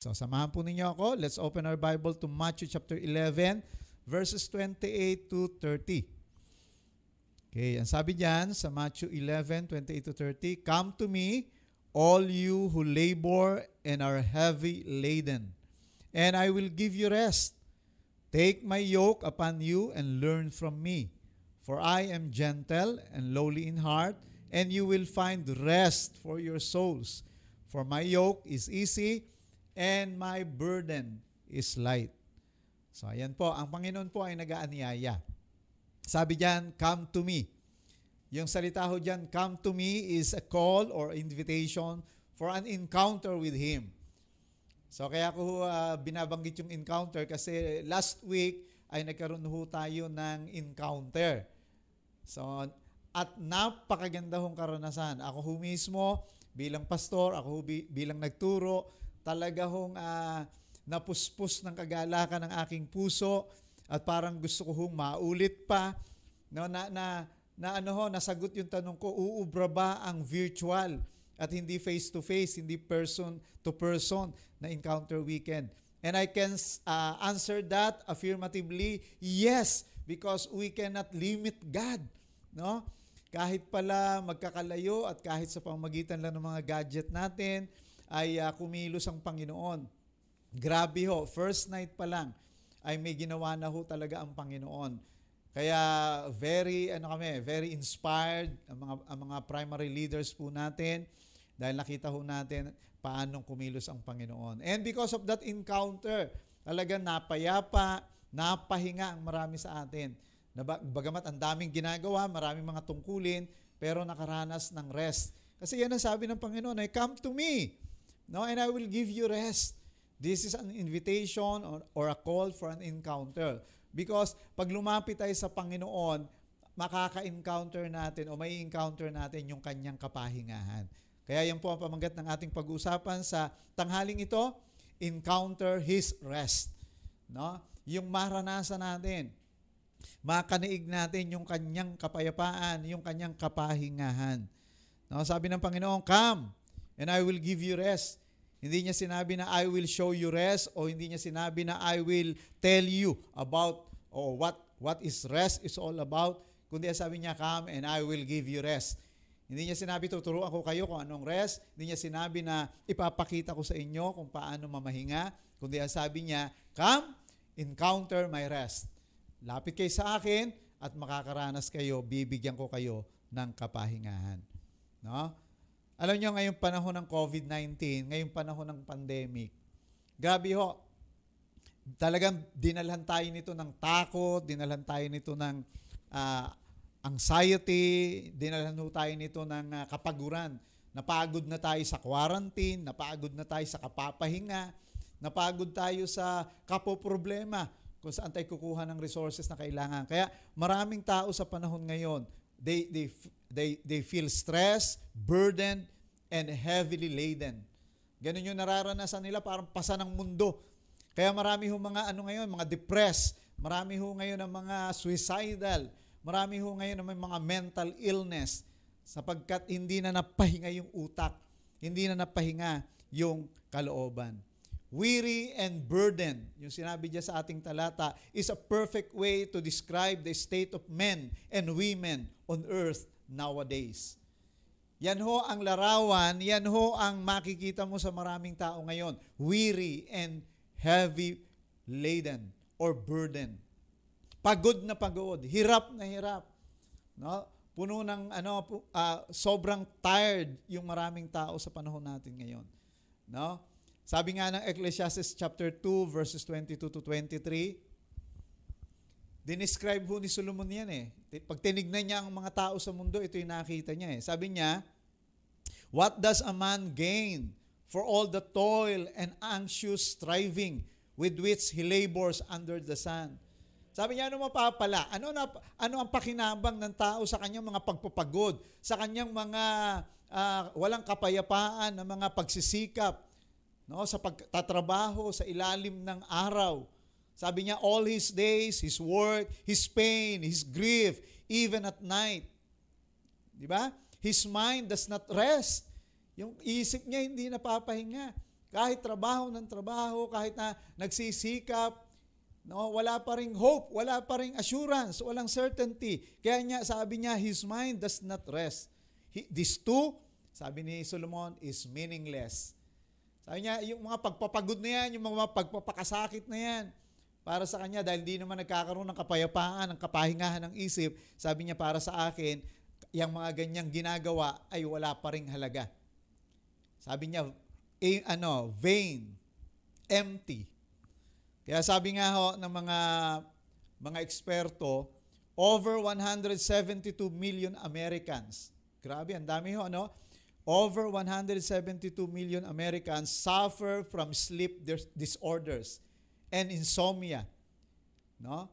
So samahan po ninyo ako. Let's open our Bible to Matthew chapter 11 verses 28 to 30. Okay, ang sabi diyan sa Matthew 11, 28 to 30, Come to me, all you who labor and are heavy laden, and I will give you rest. Take my yoke upon you and learn from me, for I am gentle and lowly in heart, and you will find rest for your souls. For my yoke is easy and my burden is light. So ayan po, ang Panginoon po ay nag-aanyaya. Sabi diyan, come to me. Yung salita ho diyan, come to me is a call or invitation for an encounter with Him. So kaya ko uh, binabanggit yung encounter kasi last week ay nagkaroon ho tayo ng encounter. So at napakaganda hong karanasan. Ako ho mismo bilang pastor, ako ho bilang nagturo, talaga hong uh, napuspos ng kagalakan ng aking puso at parang gusto ko hong maulit pa. No na na na ano ho nasagot yung tanong ko uubra ba ang virtual at hindi face to face hindi person to person na encounter weekend? And I can uh, answer that affirmatively yes because we cannot limit God no? Kahit pala magkakalayo at kahit sa pamagitan lang ng mga gadget natin ay uh, kumilos ang Panginoon. Grabe ho, first night pa lang ay may ginawa na ho talaga ang Panginoon. Kaya very ano kami, very inspired ang mga ang mga primary leaders po natin dahil nakita ho natin paano kumilos ang Panginoon. And because of that encounter, talaga napayapa, napahinga ang marami sa atin. Bagamat ang daming ginagawa, maraming mga tungkulin, pero nakaranas ng rest. Kasi yan ang sabi ng Panginoon ay, come to me. No, and I will give you rest. This is an invitation or, or a call for an encounter. Because pag lumapit tayo sa Panginoon, makaka-encounter natin o may encounter natin yung kanyang kapahingahan. Kaya yan po ang pamanggat ng ating pag-uusapan sa tanghaling ito, encounter His rest. No? Yung maranasan natin, makanaig natin yung kanyang kapayapaan, yung kanyang kapahingahan. No? Sabi ng Panginoon, come and I will give you rest. Hindi niya sinabi na I will show you rest o hindi niya sinabi na I will tell you about or what what is rest is all about. Kundi sabi niya, come and I will give you rest. Hindi niya sinabi, tuturuan ko kayo kung anong rest. Hindi niya sinabi na ipapakita ko sa inyo kung paano mamahinga. Kundi sabi niya, come, encounter my rest. Lapit kayo sa akin at makakaranas kayo, bibigyan ko kayo ng kapahingahan. No? Alam niyo ngayong panahon ng COVID-19, ngayong panahon ng pandemic, grabe ho, talagang dinalhan tayo nito ng takot, dinalhan tayo nito ng uh, anxiety, dinalhan ho tayo nito ng uh, kapaguran. Napagod na tayo sa quarantine, napagod na tayo sa kapapahinga, napagod tayo sa kapoproblema kung saan tayo kukuha ng resources na kailangan. Kaya maraming tao sa panahon ngayon, they, they, they, they feel stress, burdened, and heavily laden. Ganun yung nararanasan nila, parang pasa ng mundo. Kaya marami ho mga ano ngayon, mga depressed, marami ho ngayon ng mga suicidal, marami ho ngayon ng mga mental illness sapagkat hindi na napahinga yung utak, hindi na napahinga yung kalooban. Weary and burdened, yung sinabi diya sa ating talata, is a perfect way to describe the state of men and women on earth nowadays. Yan ho ang larawan, yan ho ang makikita mo sa maraming tao ngayon. Weary and heavy laden or burden. Pagod na pagod, hirap na hirap. No? Puno ng ano uh, sobrang tired yung maraming tao sa panahon natin ngayon. No? Sabi nga ng Ecclesiastes chapter 2 verses 22 to 23, Dinescribe ho ni Solomon yan eh. Pag tinignan niya ang mga tao sa mundo, ito yung nakita niya eh. Sabi niya, What does a man gain for all the toil and anxious striving with which he labors under the sun? Sabi niya, ano mapapala? Ano, na, ano ang pakinabang ng tao sa kanyang mga pagpapagod, sa kanyang mga uh, walang kapayapaan na mga pagsisikap, no, sa pagtatrabaho sa ilalim ng araw? Sabi niya, all his days, his work, his pain, his grief, even at night. Di ba? His mind does not rest. Yung isip niya hindi napapahinga. Kahit trabaho ng trabaho, kahit na nagsisikap, no, wala pa ring hope, wala pa ring assurance, walang certainty. Kaya niya, sabi niya, his mind does not rest. He, this too, sabi ni Solomon, is meaningless. Sabi niya, yung mga pagpapagod na yan, yung mga pagpapakasakit na yan, para sa kanya, dahil hindi naman nagkakaroon ng kapayapaan, ng kapahingahan ng isip, sabi niya, para sa akin, yung mga ganyang ginagawa ay wala pa ring halaga. Sabi niya, eh, ano, vain, empty. Kaya sabi nga ho ng mga mga eksperto, over 172 million Americans. Grabe, ang dami ho, no? Over 172 million Americans suffer from sleep disorders and insomnia. No?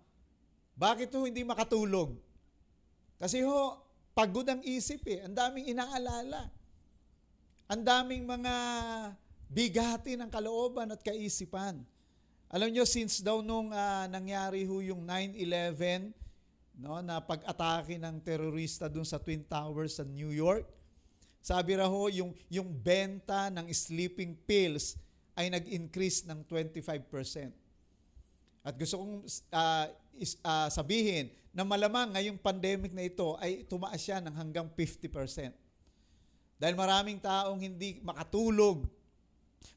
Bakit ho hindi makatulog? Kasi ho, pagod ang isip eh. Ang daming inaalala. Ang daming mga bigati ng kalooban at kaisipan. Alam nyo, since daw nung uh, nangyari ho yung 9-11, no, na pag-atake ng terorista dun sa Twin Towers sa New York, sabi raw ho, yung, yung benta ng sleeping pills ay nag-increase ng 25%. At gusto kong uh, is, uh, sabihin na malamang ngayong pandemic na ito ay tumaas siya ng hanggang 50%. Dahil maraming taong hindi makatulog.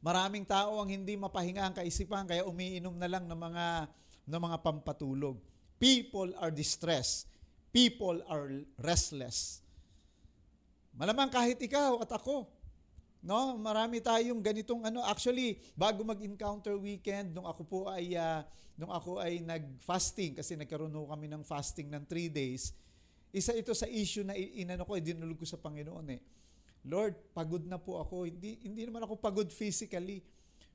Maraming tao ang hindi mapahinga ang kaisipan kaya umiinom na lang ng mga ng mga pampatulog. People are distressed. People are restless. Malamang kahit ikaw at ako, no, marami tayong ganitong ano. Actually, bago mag-encounter weekend, nung ako po ay uh, nung ako ay nag-fasting kasi nagkaroon kami ng fasting ng three days, isa ito sa issue na inano ko, dinulog ko sa Panginoon eh Lord, pagod na po ako. Hindi, hindi naman ako pagod physically.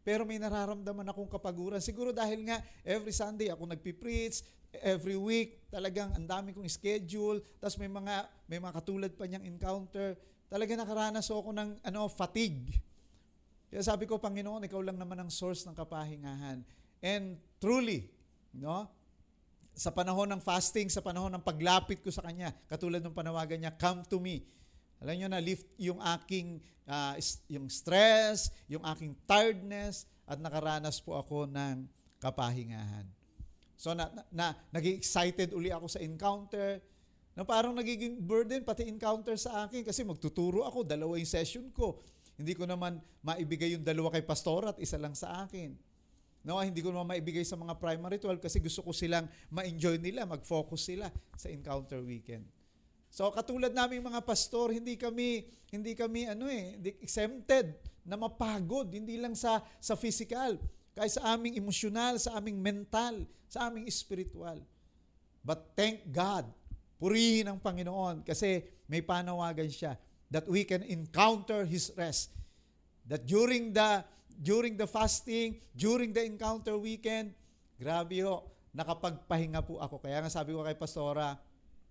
Pero may nararamdaman akong kapaguran. Siguro dahil nga every Sunday ako nagpi-preach, every week talagang ang dami kong schedule, tapos may mga may mga katulad pa niyang encounter. Talaga nakaranas ako ng ano fatigue. Kaya sabi ko, Panginoon, ikaw lang naman ang source ng kapahingahan. And truly, no? Sa panahon ng fasting, sa panahon ng paglapit ko sa Kanya, katulad ng panawagan niya, come to me. Alam nyo na, lift yung aking uh, yung stress, yung aking tiredness, at nakaranas po ako ng kapahingahan. So na, na, na naging excited uli ako sa encounter, na parang nagiging burden pati encounter sa akin kasi magtuturo ako, dalawa yung session ko. Hindi ko naman maibigay yung dalawa kay pastor at isa lang sa akin. No, hindi ko naman maibigay sa mga primary 12 kasi gusto ko silang ma-enjoy nila, mag-focus sila sa encounter weekend. So katulad naming mga pastor, hindi kami hindi kami ano eh, exempted na mapagod, hindi lang sa sa physical, kaya sa aming emosyonal, sa aming mental, sa aming spiritual. But thank God, purihin ang Panginoon kasi may panawagan siya that we can encounter His rest. That during the during the fasting, during the encounter weekend, grabe ho, nakapagpahinga po ako. Kaya nga sabi ko kay Pastora,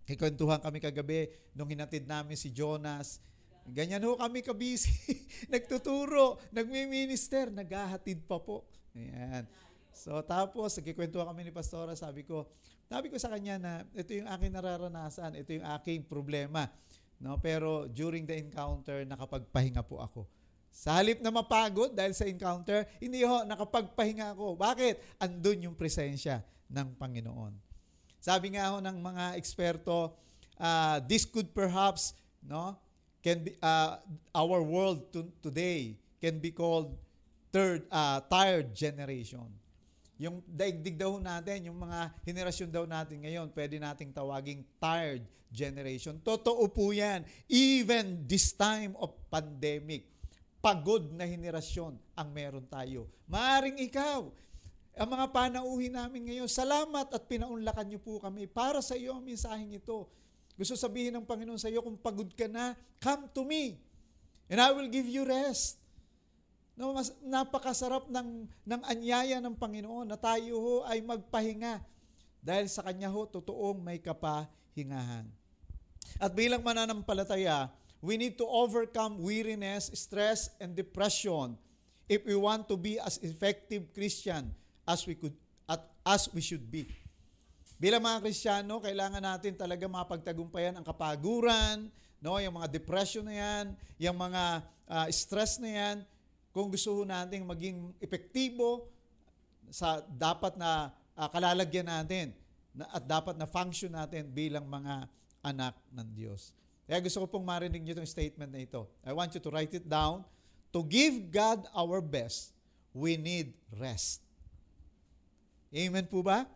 Kikwentuhan kami kagabi nung hinatid namin si Jonas. Ganyan ho kami kabisi. Nagtuturo, nagmi-minister, naghahatid pa po. Ayan. So tapos, nagkikwentuhan kami ni Pastora, sabi ko, sabi ko sa kanya na ito yung aking nararanasan, ito yung aking problema. No, pero during the encounter, nakapagpahinga po ako. Sa halip na mapagod dahil sa encounter, hindi ho, nakapagpahinga ako. Bakit? Andun yung presensya ng Panginoon. Sabi nga ho ng mga eksperto, uh, this could perhaps no can be uh, our world to, today can be called third uh, tired generation. Yung daigdig daw natin, yung mga henerasyon daw natin ngayon, pwede nating tawaging tired generation. Totoo po yan. Even this time of pandemic, pagod na henerasyon ang meron tayo. Maaring ikaw, ang mga panauhin namin ngayon, salamat at pinaunlakan niyo po kami para sa iyo ang mensaheng ito. Gusto sabihin ng Panginoon sa iyo, kung pagod ka na, come to me and I will give you rest. No, mas, napakasarap ng, ng anyaya ng Panginoon na tayo ho ay magpahinga dahil sa Kanya ho totoong may kapahingahan. At bilang mananampalataya, we need to overcome weariness, stress, and depression if we want to be as effective Christian as we could at as we should be. Bilang mga Kristiyano, kailangan natin talaga mapagtagumpayan ang kapaguran, no, yung mga depression na yan, yung mga uh, stress na yan. Kung gusto nating maging epektibo sa dapat na uh, kalalagyan natin na, at dapat na function natin bilang mga anak ng Diyos. Kaya gusto ko pong marinig niyo itong statement na ito. I want you to write it down. To give God our best, we need rest. Amen po ba?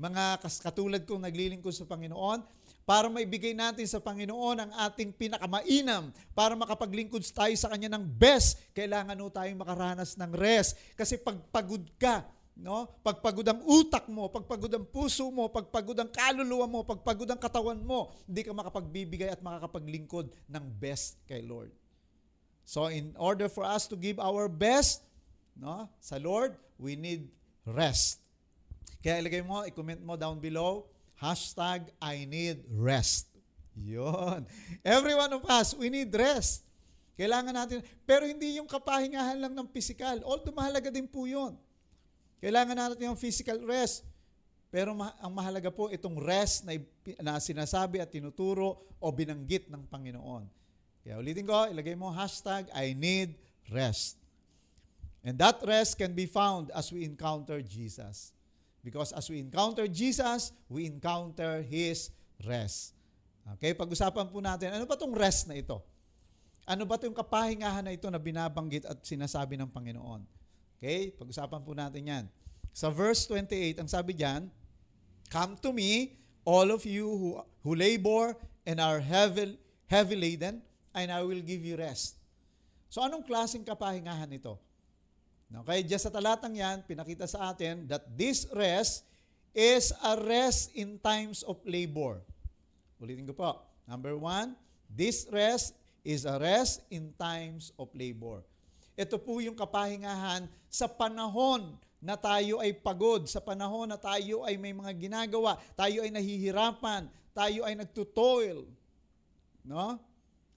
Mga katulad kong naglilingkod sa Panginoon, para maibigay natin sa Panginoon ang ating pinakamainam, para makapaglingkod tayo sa Kanya ng best, kailangan no tayong makaranas ng rest. Kasi pagpagod ka, no? Pagpagod ang utak mo, pagpagod ang puso mo, pagpagod ang kaluluwa mo, pagpagod ang katawan mo, hindi ka makapagbibigay at makakapaglingkod ng best kay Lord. So in order for us to give our best, no, sa Lord, we need rest. Kaya ilagay mo, i-comment mo down below, Hashtag, I need rest. Yon. Every one of us, we need rest. Kailangan natin, pero hindi yung kapahingahan lang ng physical. Although mahalaga din po yun. Kailangan natin yung physical rest. Pero ma- ang mahalaga po itong rest na, na sinasabi at tinuturo o binanggit ng Panginoon. Kaya ulitin ko, ilagay mo hashtag, I need rest. And that rest can be found as we encounter Jesus. Because as we encounter Jesus, we encounter His rest. Okay, pag-usapan po natin, ano ba itong rest na ito? Ano ba itong kapahingahan na ito na binabanggit at sinasabi ng Panginoon? Okay, pag-usapan po natin yan. Sa verse 28, ang sabi diyan, Come to me, all of you who, who labor and are heavy, heavy laden, and I will give you rest. So anong klaseng kapahingahan ito? Okay, just sa talatang yan, pinakita sa atin that this rest is a rest in times of labor. Ulitin ko po. Number one, this rest is a rest in times of labor. Ito po yung kapahingahan sa panahon na tayo ay pagod, sa panahon na tayo ay may mga ginagawa, tayo ay nahihirapan, tayo ay nagtutoil. No?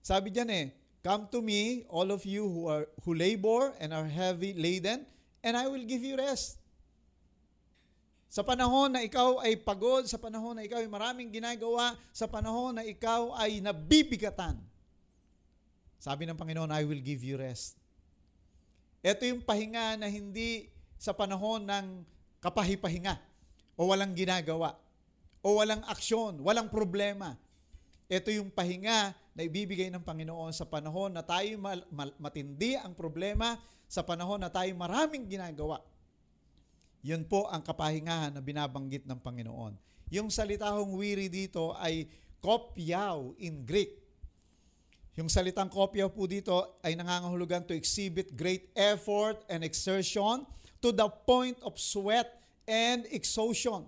Sabi diyan eh, Come to me, all of you who are who labor and are heavy laden, and I will give you rest. Sa panahon na ikaw ay pagod, sa panahon na ikaw ay maraming ginagawa, sa panahon na ikaw ay nabibigatan, sabi ng Panginoon, I will give you rest. Ito yung pahinga na hindi sa panahon ng kapahipahinga o walang ginagawa o walang aksyon, walang problema. Ito yung pahinga na ibibigay ng Panginoon sa panahon na tayo mal- mal- matindi ang problema, sa panahon na tayo maraming ginagawa. Yun po ang kapahingahan na binabanggit ng Panginoon. Yung salitahong weary dito ay kopyaw in Greek. Yung salitang kopyaw po dito ay nangangahulugan to exhibit great effort and exertion to the point of sweat and exhaustion.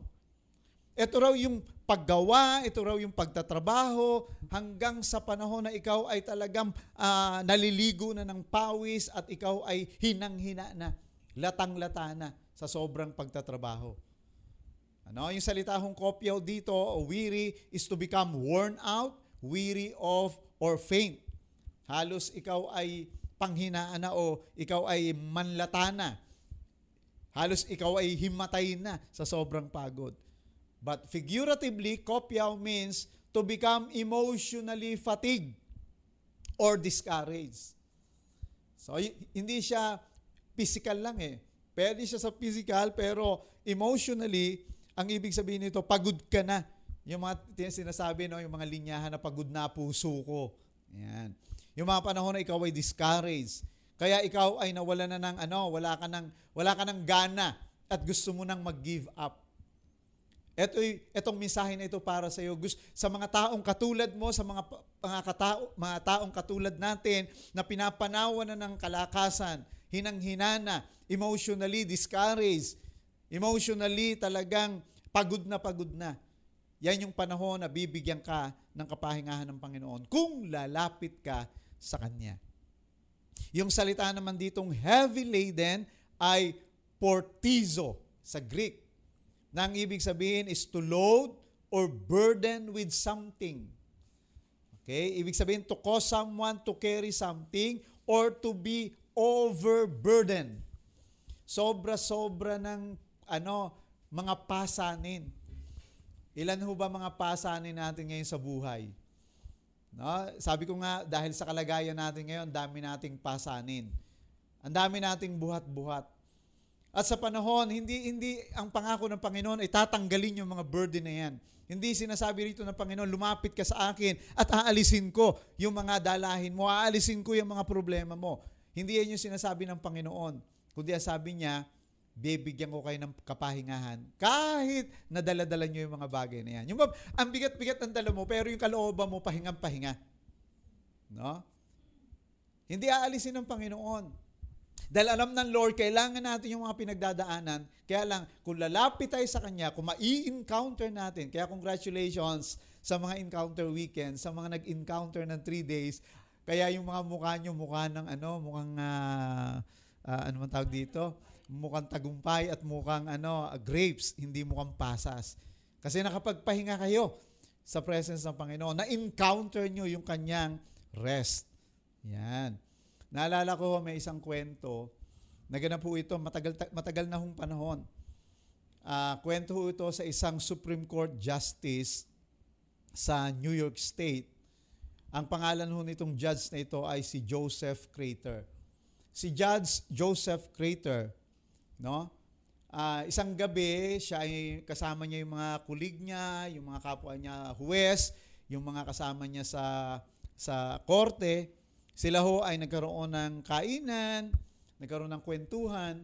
Ito raw yung paggawa, ito raw yung pagtatrabaho, hanggang sa panahon na ikaw ay talagang uh, naliligo na ng pawis at ikaw ay hinang-hina na, latang-lata na sa sobrang pagtatrabaho. Ano, yung salita hong kopyaw dito, weary, is to become worn out, weary of, or faint. Halos ikaw ay panghinaan na o ikaw ay manlata na. Halos ikaw ay himatay na sa sobrang pagod. But figuratively, kopyaw means to become emotionally fatigued or discouraged. So, hindi siya physical lang eh. Pwede siya sa physical, pero emotionally, ang ibig sabihin nito, pagod ka na. Yung mga sinasabi, no, yung mga linyahan na pagod na puso ko. Yan. Yung mga panahon na ikaw ay discouraged. Kaya ikaw ay nawala na ng ano, wala ka ng wala ka ng gana at gusto mo nang mag-give up. Ito, itong mensahe na ito para sa iyo. Sa mga taong katulad mo, sa mga, mga, katao, mga taong katulad natin na pinapanawan na ng kalakasan, hinang-hinana, emotionally discouraged, emotionally talagang pagod na pagod na. Yan yung panahon na bibigyan ka ng kapahingahan ng Panginoon kung lalapit ka sa Kanya. Yung salita naman ditong heavy laden ay portizo sa Greek na ang ibig sabihin is to load or burden with something. Okay? Ibig sabihin to cause someone to carry something or to be overburdened. Sobra-sobra ng ano, mga pasanin. Ilan ho ba mga pasanin natin ngayon sa buhay? No? Sabi ko nga, dahil sa kalagayan natin ngayon, dami nating pasanin. Ang dami nating buhat-buhat. At sa panahon, hindi hindi ang pangako ng Panginoon ay tatanggalin yung mga burden na yan. Hindi sinasabi rito ng Panginoon, lumapit ka sa akin at aalisin ko yung mga dalahin mo, aalisin ko yung mga problema mo. Hindi yan yung sinasabi ng Panginoon. Kundi sabi niya, bibigyan ko kayo ng kapahingahan kahit nadala-dala nyo yung mga bagay na yan. Yung, ang bigat-bigat ng dala mo, pero yung kalooban mo, pahingang-pahinga. No? Hindi aalisin ng Panginoon. Dahil alam ng Lord, kailangan natin yung mga pinagdadaanan. Kaya lang, kung lalapit tayo sa Kanya, kung ma-encounter natin, kaya congratulations sa mga encounter weekend, sa mga nag-encounter ng three days, kaya yung mga mukha nyo, mukha ng ano, mukhang, uh, uh, ano man tawag dito? Mukhang tagumpay at mukhang ano, grapes, hindi mukhang pasas. Kasi nakapagpahinga kayo sa presence ng Panginoon. Na-encounter nyo yung kanyang rest. Yan. Naalala ko may isang kwento, naganap po ito matagal, matagal na hong panahon. Uh, kwento ito sa isang Supreme Court Justice sa New York State. Ang pangalan ho nitong judge na ito ay si Joseph Crater. Si Judge Joseph Crater, no? Uh, isang gabi, siya ay kasama niya yung mga kulig niya, yung mga kapwa niya huwes, yung mga kasama niya sa sa korte, sila ho ay nagkaroon ng kainan, nagkaroon ng kwentuhan,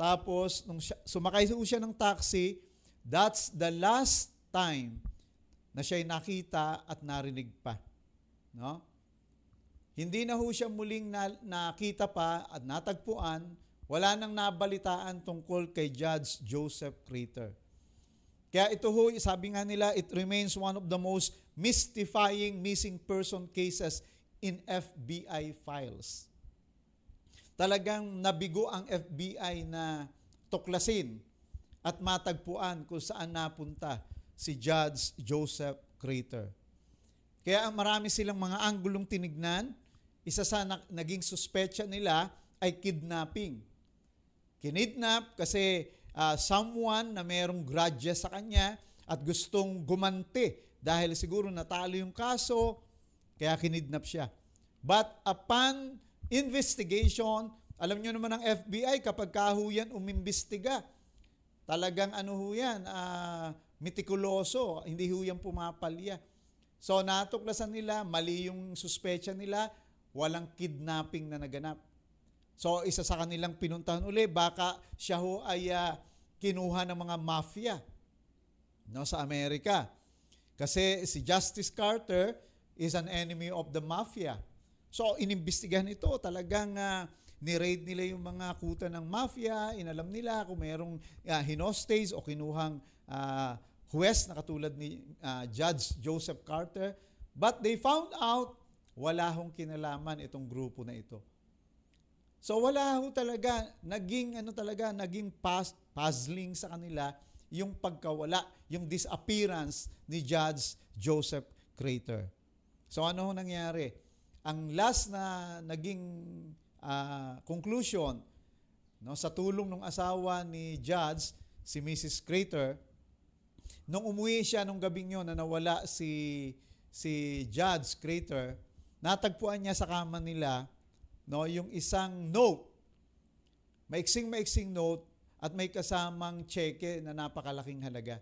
tapos nung siya, sumakay ho siya ng taxi, that's the last time na siya ay nakita at narinig pa. No? Hindi na ho siya muling na, nakita pa at natagpuan, wala nang nabalitaan tungkol kay Judge Joseph Crater. Kaya ito ho, sabi nga nila, it remains one of the most mystifying missing person cases in FBI files. Talagang nabigo ang FBI na tuklasin at matagpuan kung saan napunta si Judge Joseph Crater. Kaya marami silang mga anggulong tinignan. Isa sa na- naging suspetsya nila ay kidnapping. Kinidnap kasi uh, someone na mayroong grudges sa kanya at gustong gumante dahil siguro natalo yung kaso, kaya kinidnap siya. But upon investigation, alam nyo naman ang FBI, kapag kahuyan umimbestiga, talagang ano ho yan, uh, mitikuloso, hindi ho yan pumapalya. So natuklasan nila, mali yung suspecha nila, walang kidnapping na naganap. So isa sa kanilang pinuntahan uli, baka siya ho ay uh, kinuha ng mga mafia no, sa Amerika. Kasi si Justice Carter, is an enemy of the mafia. So, inimbestigahan ito. Talagang uh, ni-raid nila yung mga kuta ng mafia, inalam nila kung mayroong uh, hinostage o kinuhang uh, huwes na katulad ni uh, Judge Joseph Carter. But they found out wala hong kinalaman itong grupo na ito. So wala ho talaga, naging ano talaga, naging pas, puzzling sa kanila yung pagkawala, yung disappearance ni Judge Joseph Crater. So ano ho nangyari? Ang last na naging uh, conclusion no, sa tulong ng asawa ni Judge, si Mrs. Crater, nung umuwi siya nung gabing yon na nawala si si Judge Crater, natagpuan niya sa kama nila no, yung isang note. Maiksing-maiksing note at may kasamang cheque na napakalaking halaga.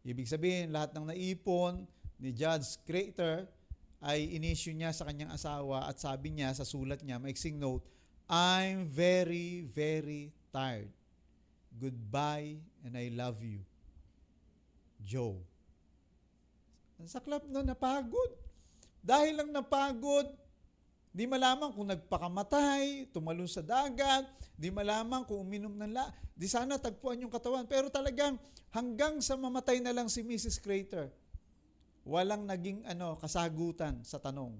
Ibig sabihin, lahat ng naipon ni Judge Crater ay inisyu niya sa kanyang asawa at sabi niya sa sulat niya, maiksing note, I'm very, very tired. Goodbye and I love you. Joe. Ang saklap no, napagod. Dahil lang napagod, di malaman kung nagpakamatay, tumalon sa dagat, di malaman kung uminom ng la, di sana tagpuan yung katawan. Pero talagang hanggang sa mamatay na lang si Mrs. Crater, walang naging ano kasagutan sa tanong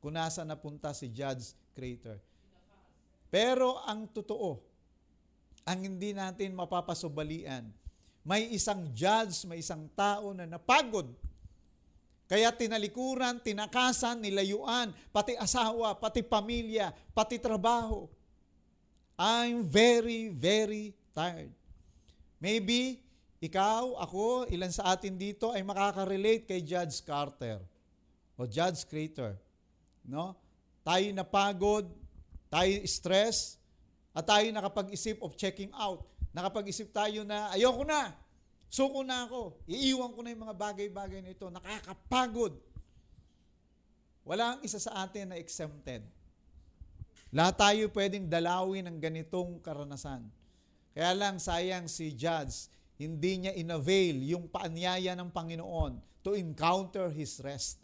kung nasa napunta si Judge Crater. Pero ang totoo, ang hindi natin mapapasubalian, may isang judge, may isang tao na napagod. Kaya tinalikuran, tinakasan, nilayuan, pati asawa, pati pamilya, pati trabaho. I'm very, very tired. Maybe ikaw, ako, ilan sa atin dito ay makaka-relate kay Judge Carter o Judge Crater. No? Tayo napagod, tayo stress, At tayo nakapag-isip of checking out. Nakapag-isip tayo na, ayoko na, suko na ako, iiwan ko na yung mga bagay-bagay na ito, nakakapagod. Walang isa sa atin na exempted. Lahat tayo pwedeng dalawin ng ganitong karanasan. Kaya lang sayang si Judge, hindi niya inavail yung paanyaya ng Panginoon to encounter His rest.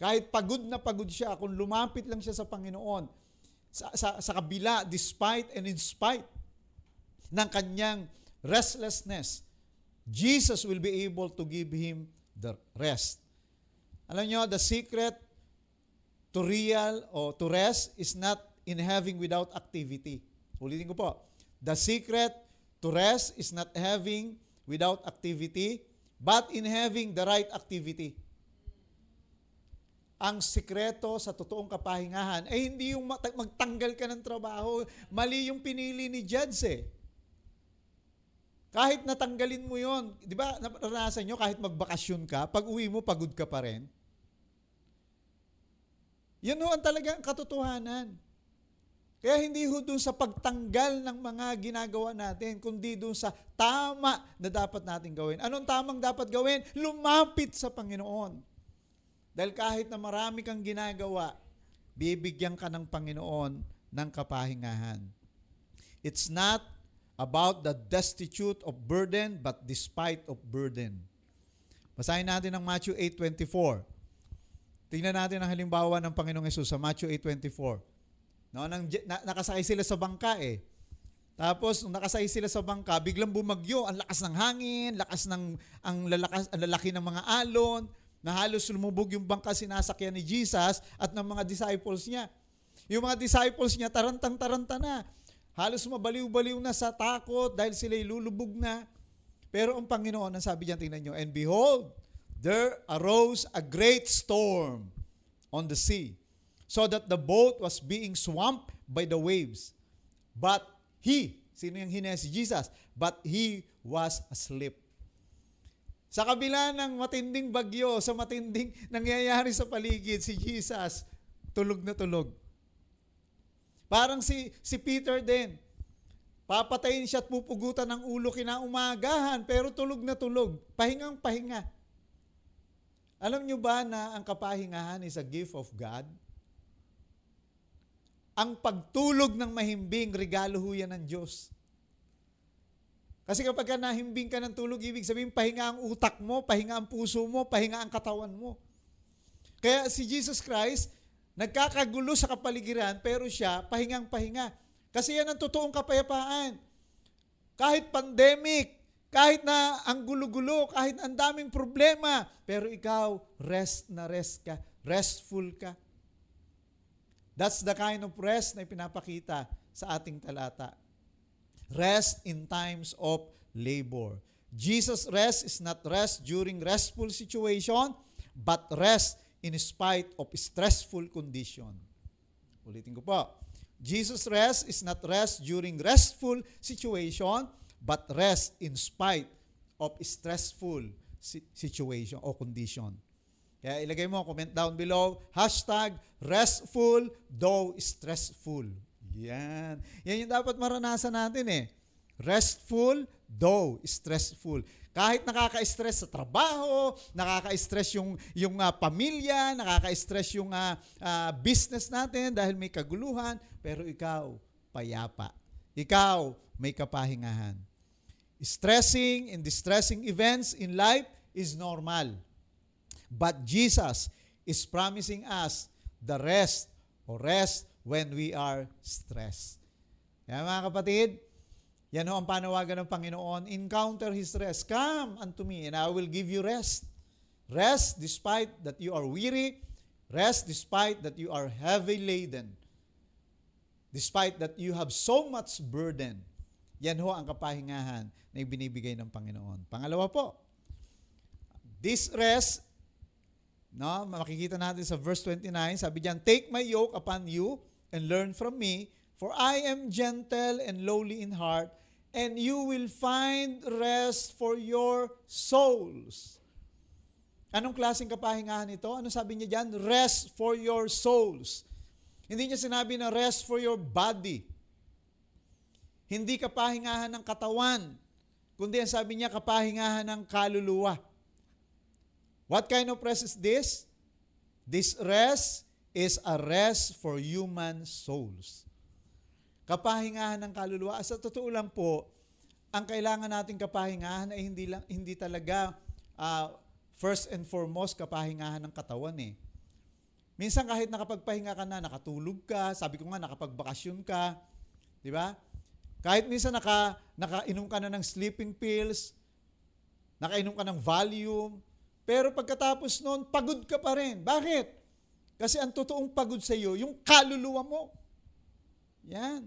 Kahit pagod na pagod siya, kung lumapit lang siya sa Panginoon, sa, sa, sa kabila, despite and in spite ng kanyang restlessness, Jesus will be able to give him the rest. Alam nyo, the secret to real or to rest is not in having without activity. Ulitin ko po. The secret to rest is not having without activity, but in having the right activity ang sikreto sa totoong kapahingahan ay hindi yung magtanggal ka ng trabaho. Mali yung pinili ni Judge eh. Kahit natanggalin mo yon, di ba, naranasan nyo, kahit magbakasyon ka, pag uwi mo, pagod ka pa rin. Yan ho ang talagang katotohanan. Kaya hindi ho dun sa pagtanggal ng mga ginagawa natin, kundi dun sa tama na dapat natin gawin. Anong tamang dapat gawin? Lumapit sa Panginoon. Dahil kahit na marami kang ginagawa, bibigyan ka ng Panginoon ng kapahingahan. It's not about the destitute of burden, but despite of burden. Basahin natin ang Matthew 8.24. Tingnan natin ang halimbawa ng Panginoong Yesus sa Matthew 8.24. No, nang, na, nakasakay sila sa bangka eh. Tapos, nung nakasakay sila sa bangka, biglang bumagyo, ang lakas ng hangin, lakas ng, ang, lalakas, ang lalaki ng mga alon, na halos lumubog yung bangka sinasakyan ni Jesus at ng mga disciples niya. Yung mga disciples niya, tarantang-taranta na. Halos mabaliw-baliw na sa takot dahil sila lulubog na. Pero ang Panginoon, ang sabi niya, tingnan nyo, And behold, there arose a great storm on the sea, so that the boat was being swamped by the waves. But he, sino yung hinaya si Jesus? But he was asleep. Sa kabila ng matinding bagyo, sa matinding nangyayari sa paligid, si Jesus, tulog na tulog. Parang si, si Peter din. Papatayin siya at pupugutan ng ulo kinaumagahan, pero tulog na tulog. Pahingang pahinga. Alam nyo ba na ang kapahingahan is a gift of God? Ang pagtulog ng mahimbing, regalo ho yan ng Diyos. Kasi kapag ka nahimbing ka ng tulog, ibig sabihin, pahinga ang utak mo, pahinga ang puso mo, pahinga ang katawan mo. Kaya si Jesus Christ, nagkakagulo sa kapaligiran, pero siya, pahingang pahinga. Kasi yan ang totoong kapayapaan. Kahit pandemic, kahit na ang gulo-gulo, kahit ang daming problema, pero ikaw, rest na rest ka, restful ka. That's the kind of rest na ipinapakita sa ating talata. Rest in times of labor. Jesus' rest is not rest during restful situation, but rest in spite of stressful condition. Ulitin ko po. Jesus' rest is not rest during restful situation, but rest in spite of stressful situation o condition. Kaya ilagay mo, comment down below, hashtag restful though stressful. Yan. Yan yung dapat maranasan natin eh. Restful, though stressful. Kahit nakaka-stress sa trabaho, nakaka-stress yung, yung uh, pamilya, nakaka-stress yung uh, uh, business natin dahil may kaguluhan, pero ikaw, payapa. Ikaw, may kapahingahan. Stressing and distressing events in life is normal. But Jesus is promising us the rest or rest when we are stressed. Kaya mga kapatid, yan ho ang panawagan ng Panginoon. Encounter His rest. Come unto me and I will give you rest. Rest despite that you are weary. Rest despite that you are heavy laden. Despite that you have so much burden. Yan ho ang kapahingahan na ibinibigay ng Panginoon. Pangalawa po, this rest, no, makikita natin sa verse 29, sabi diyan, Take my yoke upon you and learn from me, for I am gentle and lowly in heart, and you will find rest for your souls. Anong klaseng kapahingahan ito? Ano sabi niya diyan? Rest for your souls. Hindi niya sinabi na rest for your body. Hindi kapahingahan ng katawan, kundi ang sabi niya kapahingahan ng kaluluwa. What kind of rest is this? This rest is a rest for human souls. Kapahingahan ng kaluluwa. Sa totoo lang po, ang kailangan nating kapahingahan ay hindi lang hindi talaga uh, first and foremost kapahingahan ng katawan eh. Minsan kahit nakapagpahinga ka na, nakatulog ka, sabi ko nga nakapagbakasyon ka, di ba? Kahit minsan naka, nakainom ka na ng sleeping pills, nakainom ka ng Valium, pero pagkatapos noon, pagod ka pa rin. Bakit? Kasi ang totoong pagod sa iyo, yung kaluluwa mo. Yan.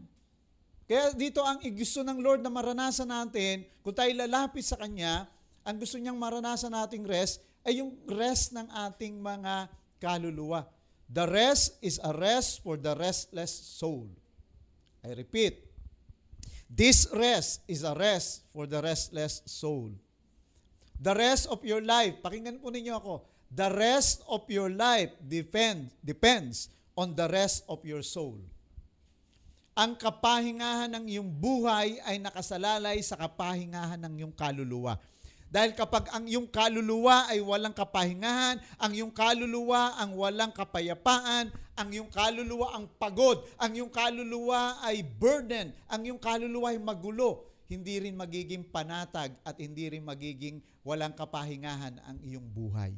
Kaya dito ang gusto ng Lord na maranasan natin, kung tayo lalapit sa Kanya, ang gusto niyang maranasan nating rest ay yung rest ng ating mga kaluluwa. The rest is a rest for the restless soul. I repeat, this rest is a rest for the restless soul. The rest of your life, pakinggan po ninyo ako, The rest of your life depend, depends on the rest of your soul. Ang kapahingahan ng iyong buhay ay nakasalalay sa kapahingahan ng iyong kaluluwa. Dahil kapag ang iyong kaluluwa ay walang kapahingahan, ang iyong kaluluwa ang walang kapayapaan, ang iyong kaluluwa ang pagod, ang iyong kaluluwa ay burden, ang iyong kaluluwa ay magulo, hindi rin magiging panatag at hindi rin magiging walang kapahingahan ang iyong buhay.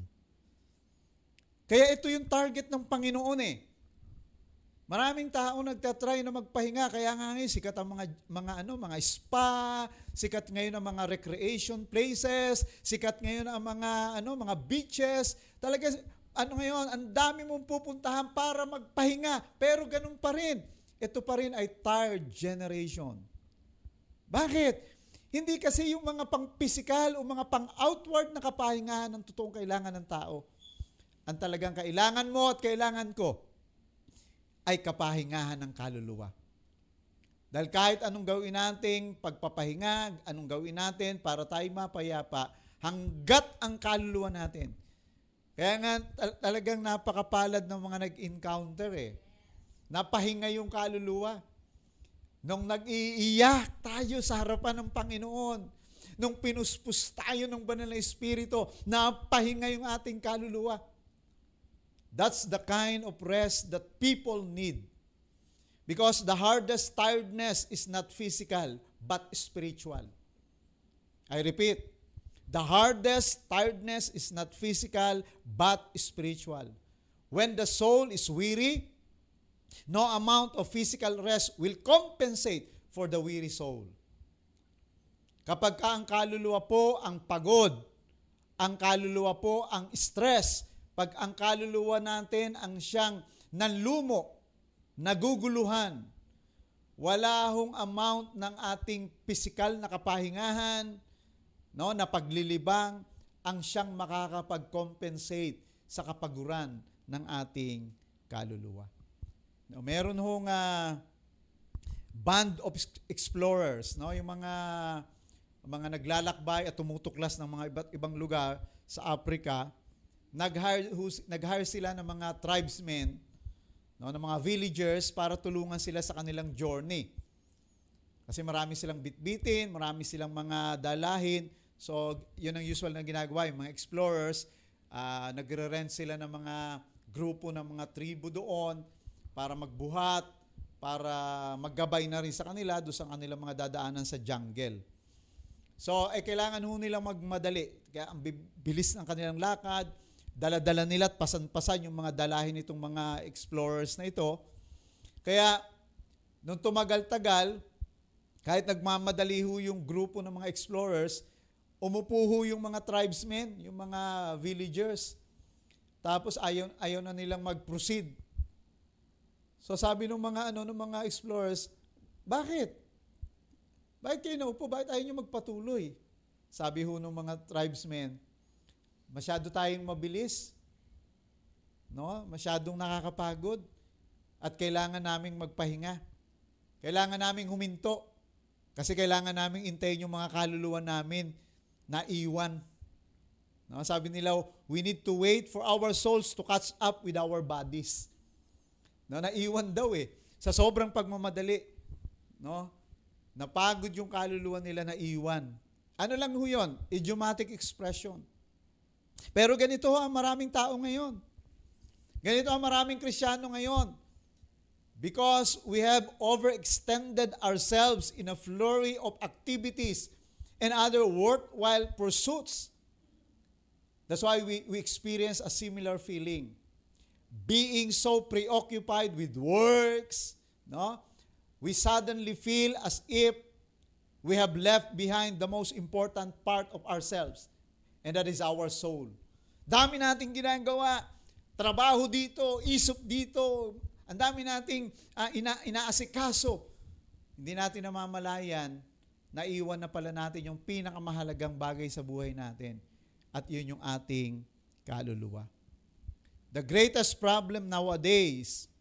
Kaya ito yung target ng Panginoon eh. Maraming tao nagtatry na magpahinga kaya nga ngayon sikat ang mga mga ano mga spa, sikat ngayon ang mga recreation places, sikat ngayon ang mga ano mga beaches. Talaga ano ngayon, ang dami mong pupuntahan para magpahinga, pero ganun pa rin. Ito pa rin ay tired generation. Bakit? Hindi kasi yung mga pang-physical o mga pang-outward na kapahingahan ng totoong kailangan ng tao ang talagang kailangan mo at kailangan ko ay kapahingahan ng kaluluwa. Dahil kahit anong gawin nating pagpapahinga, anong gawin natin para tayo mapayapa, hanggat ang kaluluwa natin. Kaya nga talagang napakapalad ng mga nag-encounter eh. Napahinga yung kaluluwa. Nung nag-iiyak tayo sa harapan ng Panginoon, nung pinuspus tayo ng banal na Espiritu, napahinga yung ating kaluluwa. That's the kind of rest that people need. Because the hardest tiredness is not physical, but spiritual. I repeat, the hardest tiredness is not physical, but spiritual. When the soul is weary, no amount of physical rest will compensate for the weary soul. Kapag ang kaluluwa po ang pagod, ang kaluluwa po ang stress, pag ang kaluluwa natin ang siyang nanlumo, naguguluhan, wala hong amount ng ating pisikal na kapahingahan, no, na paglilibang, ang siyang makakapag-compensate sa kapaguran ng ating kaluluwa. No, meron hong uh, band of explorers, no, yung mga mga naglalakbay at tumutuklas ng mga iba't ibang lugar sa Africa nag-hire, nag-hire sila ng mga tribesmen, no, ng mga villagers para tulungan sila sa kanilang journey. Kasi marami silang bitbitin, marami silang mga dalahin. So, yun ang usual na ginagawa. Yung mga explorers, uh, nagre-rent sila ng mga grupo ng mga tribo doon para magbuhat, para maggabay na rin sa kanila doon sa kanilang mga dadaanan sa jungle. So, eh, kailangan ho nilang magmadali. Kaya ang bilis ng kanilang lakad, dala-dala nila at pasan-pasan yung mga dalahin nitong mga explorers na ito. Kaya, nung tumagal-tagal, kahit nagmamadali ho yung grupo ng mga explorers, umupo ho yung mga tribesmen, yung mga villagers. Tapos ayaw, ayaw na nilang mag-proceed. So sabi ng mga ano ng mga explorers, bakit? Bakit kayo naupo? Bakit ayaw nyo magpatuloy? Sabi ho ng mga tribesmen, Masyado tayong mabilis. No? Masyadong nakakapagod. At kailangan naming magpahinga. Kailangan naming huminto. Kasi kailangan naming intayin yung mga kaluluwa namin na iwan. No? Sabi nila, we need to wait for our souls to catch up with our bodies. No, naiwan daw eh. Sa sobrang pagmamadali. No? Napagod yung kaluluwa nila na iwan. Ano lang ho yun? Idiomatic expression. Pero ganito ho ang maraming tao ngayon. Ganito ang maraming Krisyano ngayon. Because we have overextended ourselves in a flurry of activities and other worthwhile pursuits. That's why we, we experience a similar feeling. Being so preoccupied with works, no? we suddenly feel as if we have left behind the most important part of ourselves, and that is our soul. Dami nating ginagawa. Trabaho dito, isip dito, ang dami nating uh, ina, inaasikaso. Hindi natin namamalayan, naiwan na pala natin yung pinakamahalagang bagay sa buhay natin. At yun yung ating kaluluwa. The greatest problem nowadays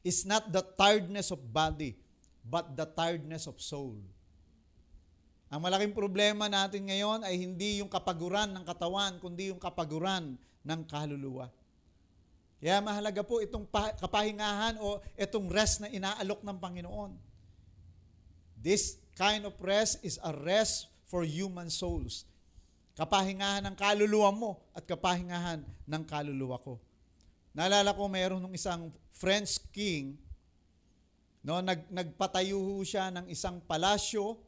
is not the tiredness of body, but the tiredness of soul. Ang malaking problema natin ngayon ay hindi yung kapaguran ng katawan, kundi yung kapaguran ng kaluluwa. Kaya mahalaga po itong kapahingahan o itong rest na inaalok ng Panginoon. This kind of rest is a rest for human souls. Kapahingahan ng kaluluwa mo at kapahingahan ng kaluluwa ko. Naalala ko mayroon nung isang French king No, nag, nagpatayo siya ng isang palasyo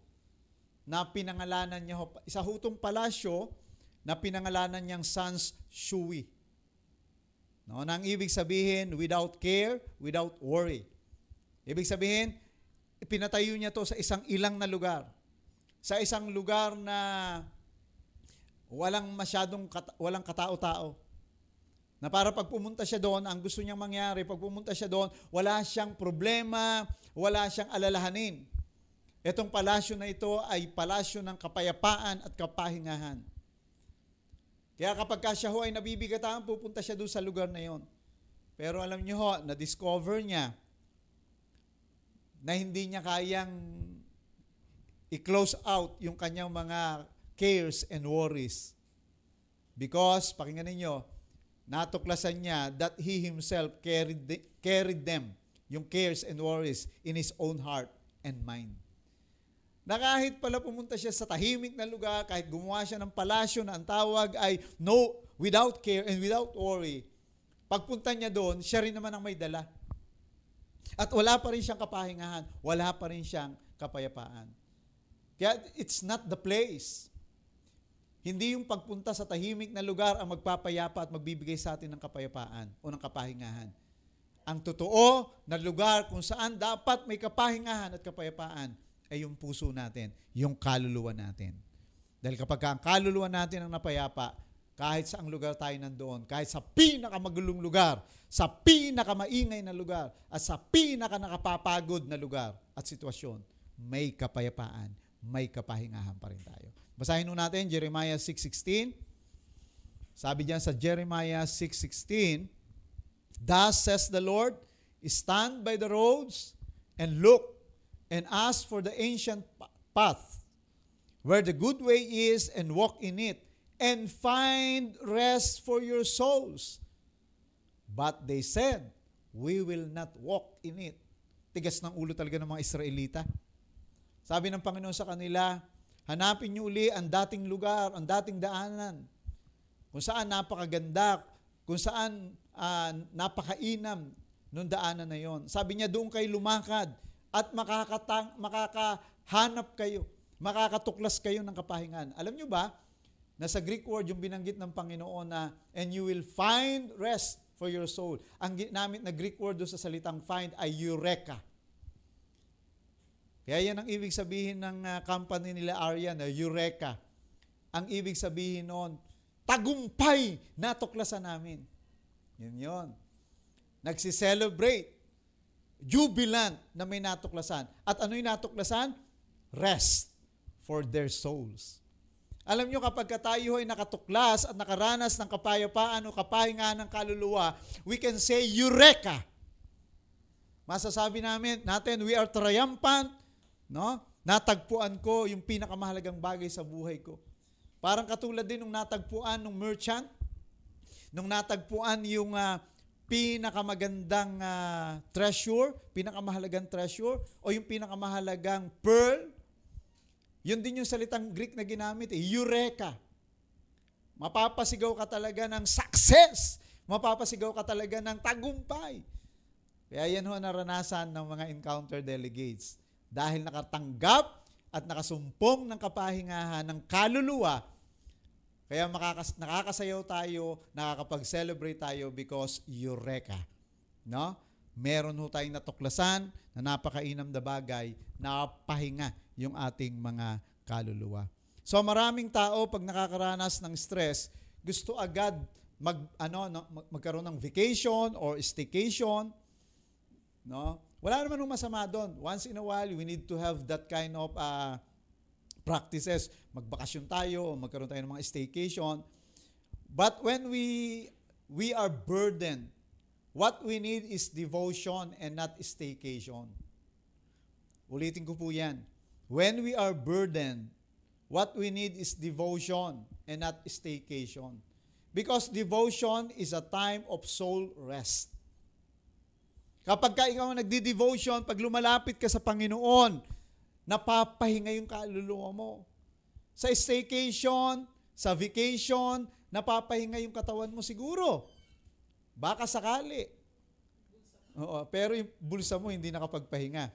na pinangalanan niya, isa hutong palasyo na pinangalanan niyang Sans Shui. No, nang ibig sabihin, without care, without worry. Ibig sabihin, pinatayo niya to sa isang ilang na lugar. Sa isang lugar na walang masyadong kata, walang katao-tao. Na para pag pumunta siya doon, ang gusto niyang mangyari, pag pumunta siya doon, wala siyang problema, wala siyang alalahanin. Itong palasyo na ito ay palasyo ng kapayapaan at kapahingahan. Kaya kapag ka siya ho ay nabibigatan, pupunta siya doon sa lugar na yon. Pero alam niyo ho, na-discover niya na hindi niya kayang i-close out yung kanyang mga cares and worries. Because, pakinggan ninyo, natuklasan niya that he himself carried, the, carried them, yung cares and worries, in his own heart and mind. Na kahit pala pumunta siya sa tahimik na lugar, kahit gumawa siya ng palasyo na ang tawag ay no, without care and without worry, pagpunta niya doon, siya rin naman ang may dala. At wala pa rin siyang kapahingahan, wala pa rin siyang kapayapaan. Kaya it's not the place. Hindi yung pagpunta sa tahimik na lugar ang magpapayapa at magbibigay sa atin ng kapayapaan o ng kapahingahan. Ang totoo na lugar kung saan dapat may kapahingahan at kapayapaan ay yung puso natin, yung kaluluwa natin. Dahil kapag ang kaluluwa natin ang napayapa, kahit sa ang lugar tayo nandoon, kahit sa pinakamagulong lugar, sa pinakamaingay na lugar, at sa pinaka nakapapagod na lugar at sitwasyon, may kapayapaan, may kapahingahan pa rin tayo. Basahin nun natin Jeremiah 6.16. Sabi diyan sa Jeremiah 6.16, Thus says the Lord, Stand by the roads and look and ask for the ancient path where the good way is and walk in it and find rest for your souls. But they said, we will not walk in it. Tigas ng ulo talaga ng mga Israelita. Sabi ng Panginoon sa kanila, Hanapin niyo uli ang dating lugar, ang dating daanan. Kung saan napakaganda, kung saan uh, napakainam nung daanan na yon. Sabi niya, doon kayo lumakad at makakatang, makakahanap kayo, makakatuklas kayo ng kapahingan. Alam niyo ba, nasa Greek word yung binanggit ng Panginoon na, and you will find rest for your soul. Ang ginamit na Greek word doon sa salitang find ay eureka. Kaya yan ang ibig sabihin ng uh, company nila Aryan, Eureka. Ang ibig sabihin noon, tagumpay natuklasan namin. Yun yun. Nagsi-celebrate. Jubilant na may natuklasan. At ano yung natuklasan? Rest for their souls. Alam nyo, kapag tayo ay nakatuklas at nakaranas ng kapayapaan o kapahingahan ng kaluluwa, we can say, Eureka! Masasabi namin, natin, we are triumphant, No? Natagpuan ko yung pinakamahalagang bagay sa buhay ko. Parang katulad din nung natagpuan ng merchant, nung natagpuan yung uh, pinakamagandang uh, treasure, pinakamahalagang treasure, o yung pinakamahalagang pearl. Yun din yung salitang Greek na ginamit, eh, eureka. Mapapasigaw ka talaga ng success. Mapapasigaw ka talaga ng tagumpay. Kaya yan ho naranasan ng mga encounter delegates. Dahil nakatanggap at nakasumpong ng kapahingahan ng kaluluwa kaya makakas- nakakasayaw tayo, nakakapag-celebrate tayo because Eureka. No? Meron ho tayong natuklasan na napakainam na bagay, napahinga yung ating mga kaluluwa. So maraming tao pag nakakaranas ng stress, gusto agad mag ano no, magkaroon ng vacation or staycation, no? Wala naman ng masama doon. Once in a while, we need to have that kind of uh, practices. Magbakasyon tayo, magkaroon tayo ng mga staycation. But when we we are burdened, what we need is devotion and not staycation. Ulitin ko po yan. When we are burdened, what we need is devotion and not staycation. Because devotion is a time of soul rest. Kapag ka ikaw nagdi-devotion, pag lumalapit ka sa Panginoon, napapahinga yung kaluluwa mo. Sa staycation, sa vacation, napapahinga yung katawan mo siguro. Baka sakali. Oo, pero yung bulsa mo hindi nakapagpahinga.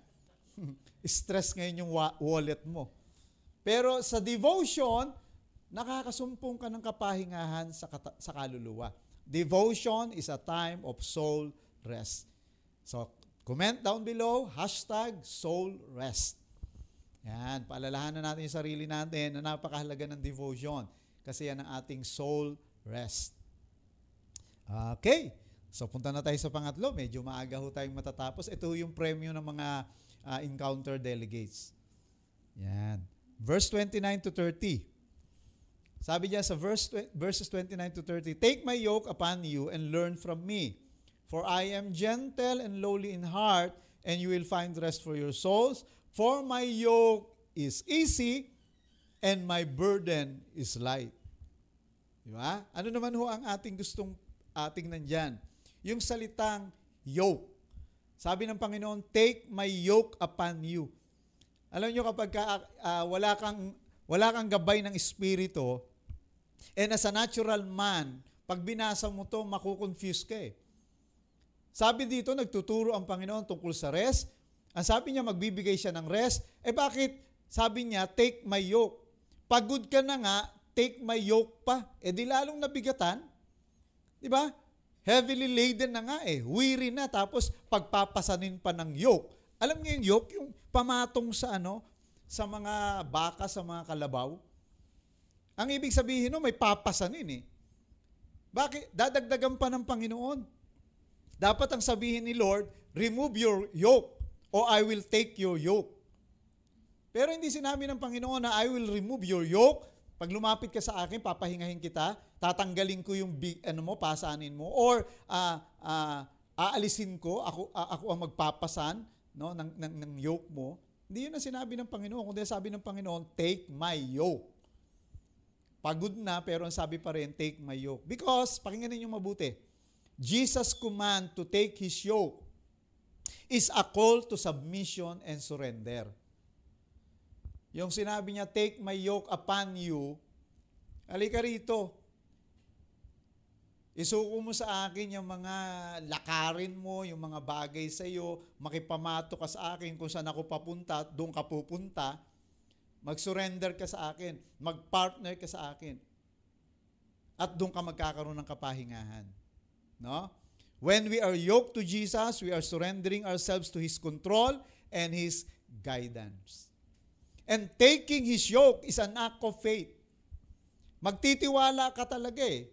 Stress ngayon yung wallet mo. Pero sa devotion, nakakasumpong ka ng kapahingahan sa, kata- sa kaluluwa. Devotion is a time of soul rest. So, comment down below, hashtag soul rest. Yan, paalalahanan natin yung sarili natin na napakahalaga ng devotion kasi yan ang ating soul rest. Okay, so punta na tayo sa pangatlo. Medyo maaga ho tayong matatapos. Ito yung premyo ng mga uh, encounter delegates. Yan. Verse 29 to 30. Sabi niya sa verse, verses 29 to 30, Take my yoke upon you and learn from me, for I am gentle and lowly in heart, and you will find rest for your souls. For my yoke is easy and my burden is light. Di ba? Ano naman ho ang ating gustong ating nandyan? Yung salitang yoke. Sabi ng Panginoon, take my yoke upon you. Alam niyo kapag ka, uh, wala kang wala kang gabay ng espiritu, and as a natural man, pag binasa mo to, makukonfuse ka eh. Sabi dito, nagtuturo ang Panginoon tungkol sa rest, ang sabi niya, magbibigay siya ng rest. Eh bakit? Sabi niya, take my yoke. Pagod ka na nga, take my yoke pa. Eh di lalong nabigatan. Di ba? Heavily laden na nga eh. Weary na. Tapos pagpapasanin pa ng yoke. Alam niyo yung yoke? Yung pamatong sa ano? Sa mga baka, sa mga kalabaw. Ang ibig sabihin no, may papasanin eh. Bakit? Dadagdagan pa ng Panginoon. Dapat ang sabihin ni Lord, remove your yoke o I will take your yoke. Pero hindi sinabi ng Panginoon na I will remove your yoke. Pag lumapit ka sa akin, papahingahin kita, tatanggalin ko yung big, ano mo, pasanin mo, or uh, uh, aalisin ko, ako, uh, ako ang magpapasan no, ng, ng, ng yoke mo. Hindi yun ang sinabi ng Panginoon. Kundi sabi ng Panginoon, take my yoke. Pagod na, pero ang sabi pa rin, take my yoke. Because, pakinggan ninyo mabuti, Jesus' command to take His yoke is a call to submission and surrender. Yung sinabi niya, take my yoke upon you, halika rito. Isuko mo sa akin yung mga lakarin mo, yung mga bagay sa iyo, makipamato ka sa akin kung saan ako papunta, doon ka pupunta. Mag-surrender ka sa akin, mag-partner ka sa akin. At doon ka magkakaroon ng kapahingahan. No? When we are yoked to Jesus, we are surrendering ourselves to His control and His guidance. And taking His yoke is an act of faith. Magtitiwala ka talaga eh.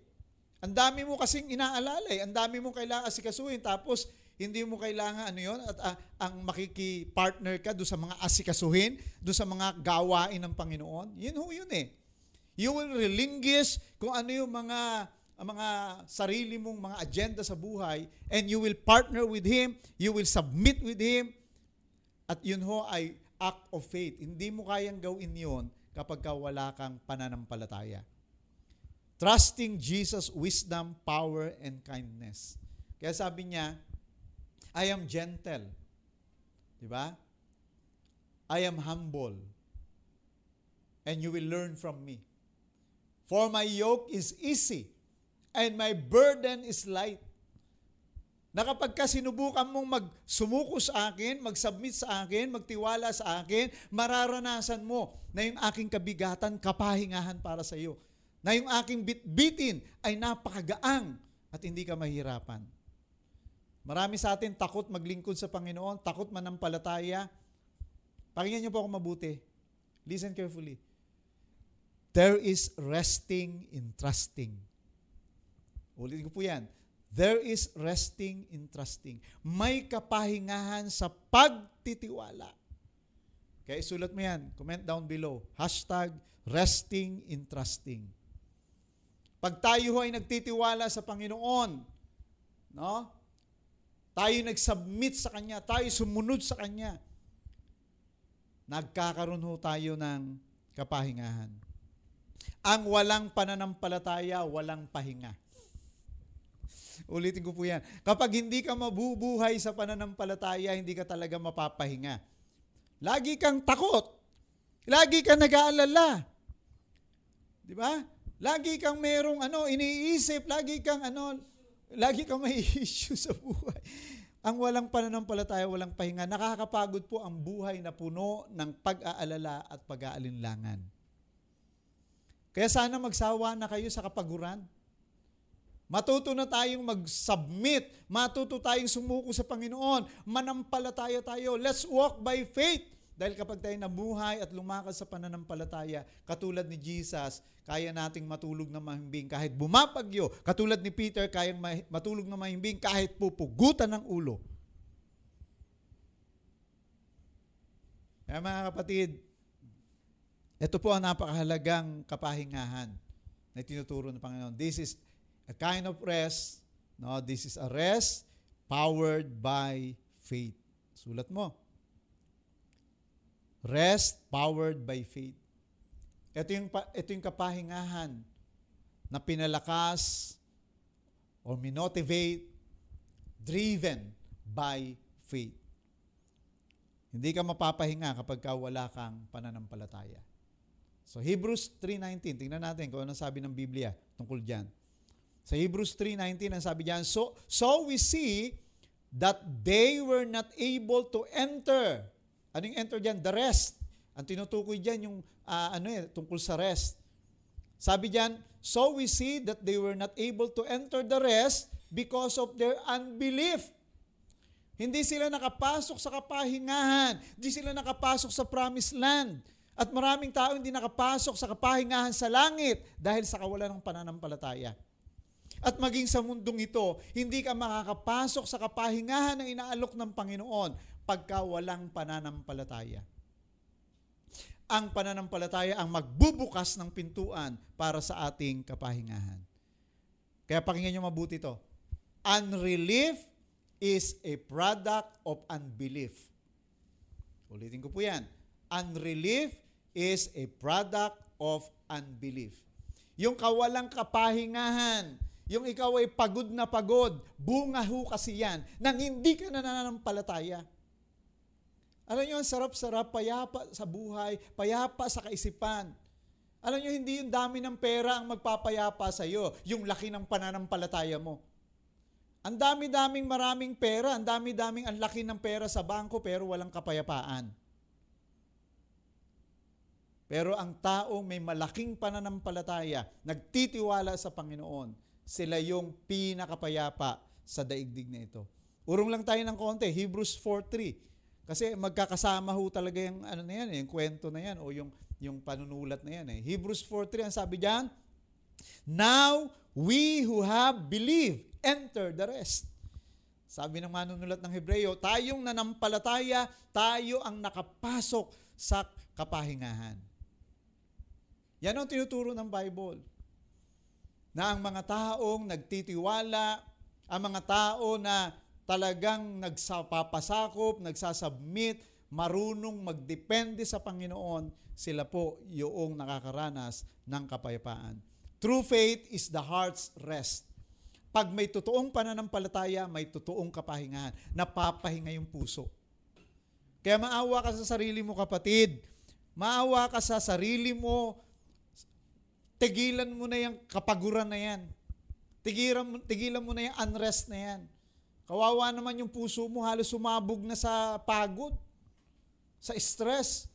Ang dami mo kasing inaalala eh. Ang dami mo kailangan asikasuhin. Tapos, hindi mo kailangan ano yon at uh, ang makiki-partner ka do sa mga asikasuhin, do sa mga gawain ng Panginoon. Yun ho yun eh. You will relinquish kung ano yung mga ang mga sarili mong mga agenda sa buhay and you will partner with Him, you will submit with Him, at yun ho ay act of faith. Hindi mo kayang gawin yon kapag ka wala kang pananampalataya. Trusting Jesus' wisdom, power, and kindness. Kaya sabi niya, I am gentle. Di ba? I am humble. And you will learn from me. For my yoke is easy and my burden is light. Na kapag ka sinubukan mong magsumuko sa akin, mag-submit sa akin, magtiwala sa akin, mararanasan mo na yung aking kabigatan, kapahingahan para sa iyo. Na yung aking bitbitin ay napakagaang at hindi ka mahirapan. Marami sa atin takot maglingkod sa Panginoon, takot manampalataya. Pakinggan niyo po ako mabuti. Listen carefully. There is resting in trusting. Ulitin ko po yan. There is resting in trusting. May kapahingahan sa pagtitiwala. Okay, sulat mo yan. Comment down below. Hashtag resting in trusting. Pag tayo ay nagtitiwala sa Panginoon, no? Tayo nag-submit sa Kanya, tayo sumunod sa Kanya, nagkakaroon ho tayo ng kapahingahan. Ang walang pananampalataya, walang pahinga. Ulitin ko po yan. Kapag hindi ka mabubuhay sa pananampalataya, hindi ka talaga mapapahinga. Lagi kang takot. Lagi kang nag-aalala. Di ba? Lagi kang merong ano, iniisip, lagi kang ano, lagi kang may issue sa buhay. Ang walang pananampalataya, walang pahinga, nakakapagod po ang buhay na puno ng pag-aalala at pag-aalinlangan. Kaya sana magsawa na kayo sa kapaguran. Matuto na tayong mag-submit. Matuto tayong sumuko sa Panginoon. Manampalataya tayo. Let's walk by faith. Dahil kapag tayo nabuhay at lumakas sa pananampalataya, katulad ni Jesus, kaya nating matulog na mahimbing kahit bumapagyo. Katulad ni Peter, kayang matulog na mahimbing kahit pupugutan ng ulo. Kaya mga kapatid, ito po ang napakahalagang kapahingahan na tinuturo ng Panginoon. This is a kind of rest. No, this is a rest powered by faith. Sulat mo. Rest powered by faith. Ito yung, ito yung kapahingahan na pinalakas or minotivate driven by faith. Hindi ka mapapahinga kapag ka wala kang pananampalataya. So Hebrews 3.19, tingnan natin kung ano sabi ng Biblia tungkol dyan. Sa Hebrews 3.19, ang sabi diyan, so, so we see that they were not able to enter. Anong enter diyan? The rest. Ang tinutukoy diyan yung uh, ano eh, tungkol sa rest. Sabi diyan, so we see that they were not able to enter the rest because of their unbelief. Hindi sila nakapasok sa kapahingahan. Hindi sila nakapasok sa promised land. At maraming tao hindi nakapasok sa kapahingahan sa langit dahil sa kawalan ng pananampalataya. At maging sa mundong ito, hindi ka makakapasok sa kapahingahan na inaalok ng Panginoon pagka walang pananampalataya. Ang pananampalataya ang magbubukas ng pintuan para sa ating kapahingahan. Kaya pakinggan nyo mabuti ito. Unrelief is a product of unbelief. Ulitin ko po yan. Unrelief is a product of unbelief. Yung kawalang kapahingahan, yung ikaw ay pagod na pagod, bunga ho kasi yan, nang hindi ka na nananampalataya. Alam nyo, ang sarap-sarap, payapa sa buhay, payapa sa kaisipan. Alam nyo, hindi yung dami ng pera ang magpapayapa sa iyo, yung laki ng pananampalataya mo. Ang dami-daming maraming pera, ang dami-daming ang laki ng pera sa bangko pero walang kapayapaan. Pero ang taong may malaking pananampalataya, nagtitiwala sa Panginoon, sila yung pinakapayapa sa daigdig na ito. Urong lang tayo ng konti, Hebrews 4.3. Kasi magkakasama ho talaga yung ano na yan, eh, yung kwento na yan o yung yung panunulat na yan eh. Hebrews 4.3 ang sabi diyan, Now we who have believed enter the rest. Sabi ng manunulat ng Hebreyo, tayong nanampalataya, tayo ang nakapasok sa kapahingahan. Yan ang tinuturo ng Bible na ang mga taong nagtitiwala, ang mga tao na talagang nagsapapasakop, nagsasubmit, marunong magdepende sa Panginoon, sila po yung nakakaranas ng kapayapaan. True faith is the heart's rest. Pag may totoong pananampalataya, may totoong kapahingahan. Napapahinga yung puso. Kaya maawa ka sa sarili mo, kapatid. Maawa ka sa sarili mo. Tigilan mo na yung kapaguran na yan. Tigilan, tigilan mo na yung unrest na yan. Kawawa naman yung puso mo, halos sumabog na sa pagod, sa stress.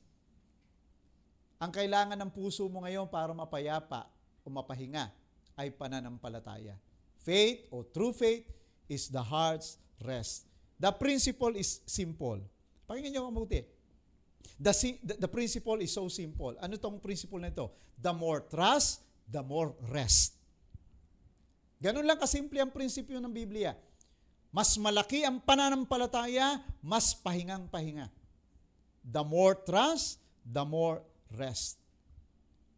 Ang kailangan ng puso mo ngayon para mapayapa o mapahinga ay pananampalataya. Faith or true faith is the heart's rest. The principle is simple. Pakinggan niyo mabuti. The, the, principle is so simple. Ano tong principle na ito? The more trust, the more rest. Ganun lang kasimple ang prinsipyo ng Biblia. Mas malaki ang pananampalataya, mas pahingang pahinga. The more trust, the more rest.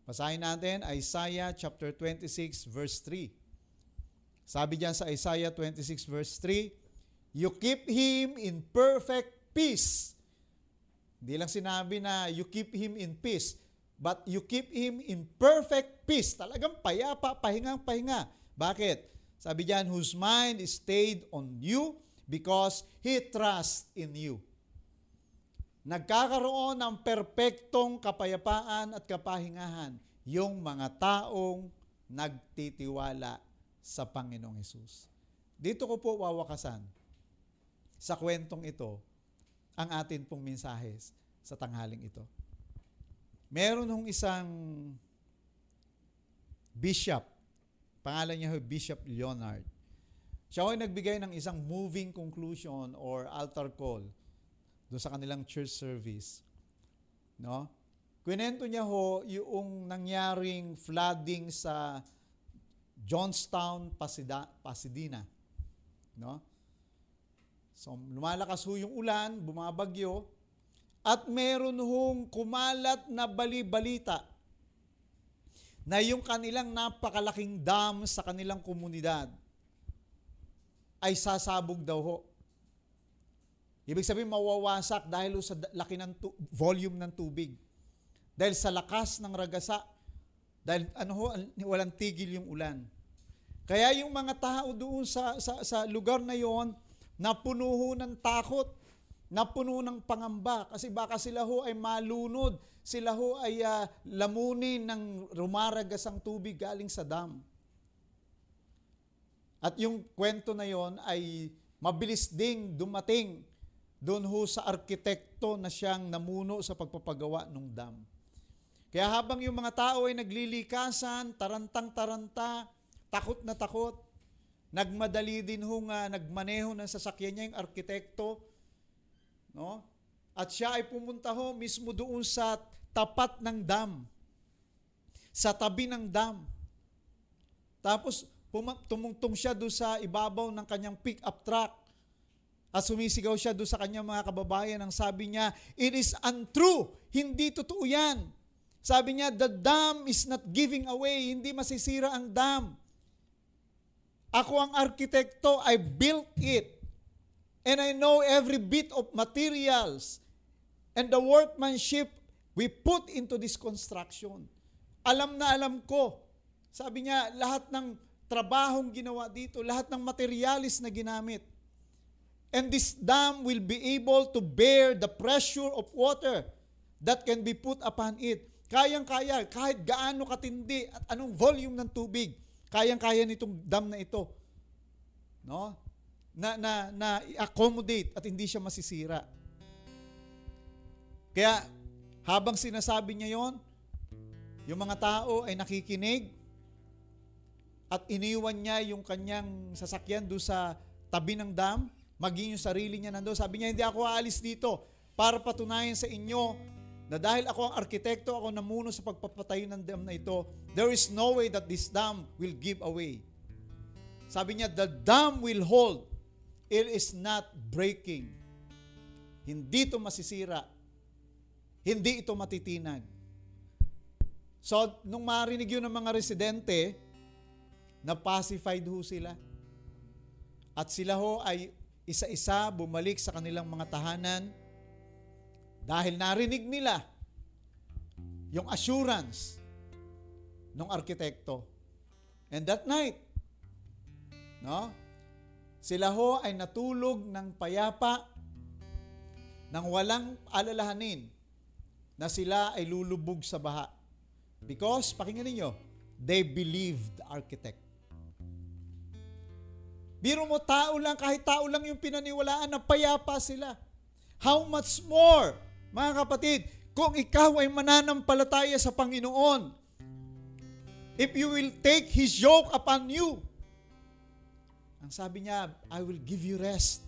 Basahin natin Isaiah chapter 26 verse 3. Sabi diyan sa Isaiah 26 verse 3, You keep him in perfect peace. Hindi lang sinabi na you keep him in peace, but you keep him in perfect peace. Talagang payapa, pahingang pahinga. Bakit? Sabi diyan, whose mind is stayed on you because he trusts in you. Nagkakaroon ng perpektong kapayapaan at kapahingahan yung mga taong nagtitiwala sa Panginoong Hesus. Dito ko po wawakasan sa kwentong ito ang atin pong mensahe sa tanghaling ito. Meron hong isang bishop, pangalan niya Bishop Leonard. Siya ay nagbigay ng isang moving conclusion or altar call doon sa kanilang church service. No? Kwento niya ho yung nangyaring flooding sa Johnstown, Pasida, Pasadena. No? So, lumalakas ho yung ulan, bumabagyo, at meron hong kumalat na bali-balita na yung kanilang napakalaking dam sa kanilang komunidad ay sasabog daw ho. Ibig sabihin mawawasak dahil sa laki ng tu- volume ng tubig. Dahil sa lakas ng ragasa, dahil ano ho, walang tigil yung ulan. Kaya yung mga tao doon sa, sa, sa lugar na yon, napuno ng takot, napuno ng pangamba, kasi baka sila ho ay malunod, sila ho ay uh, lamunin ng rumaragas ang tubig galing sa dam. At yung kwento na yon ay mabilis ding dumating doon ho sa arkitekto na siyang namuno sa pagpapagawa ng dam. Kaya habang yung mga tao ay naglilikasan, tarantang-taranta, takot na takot. Nagmadali din hong uh, nagmaneho ng sasakyan niya yung arkitekto. No? At siya ay pumunta ho mismo doon sa tapat ng dam. Sa tabi ng dam. Tapos tumungtong siya doon sa ibabaw ng kanyang pick-up truck. At sumisigaw siya doon sa kanyang mga kababayan. Ang sabi niya, it is untrue. Hindi totoo yan. Sabi niya, the dam is not giving away. Hindi masisira ang dam. Ako ang arkitekto, I built it. And I know every bit of materials and the workmanship we put into this construction. Alam na alam ko. Sabi niya, lahat ng trabahong ginawa dito, lahat ng materialis na ginamit. And this dam will be able to bear the pressure of water that can be put upon it. Kayang-kaya, kahit gaano katindi at anong volume ng tubig, Kayang-kaya nitong dam na ito. No? Na na na i-accommodate at hindi siya masisira. Kaya habang sinasabi niya 'yon, yung mga tao ay nakikinig at iniwan niya yung kanyang sasakyan do sa tabi ng dam, maging yung sarili niya nandoon. Sabi niya, hindi ako aalis dito para patunayan sa inyo na dahil ako ang arkitekto, ako namuno sa pagpapatayo ng dam na ito, there is no way that this dam will give away. Sabi niya, the dam will hold. It is not breaking. Hindi ito masisira. Hindi ito matitinag. So, nung marinig yun ng mga residente, na pacified ho sila. At sila ho ay isa-isa bumalik sa kanilang mga tahanan, dahil narinig nila yung assurance ng arkitekto. And that night, no? Sila ho ay natulog ng payapa nang walang alalahanin na sila ay lulubog sa baha. Because, pakinggan ninyo, they believed the architect. Biro mo, tao lang, kahit tao lang yung pinaniwalaan na payapa sila. How much more, mga kapatid, kung ikaw ay mananampalataya sa Panginoon, if you will take His yoke upon you, ang sabi niya, I will give you rest.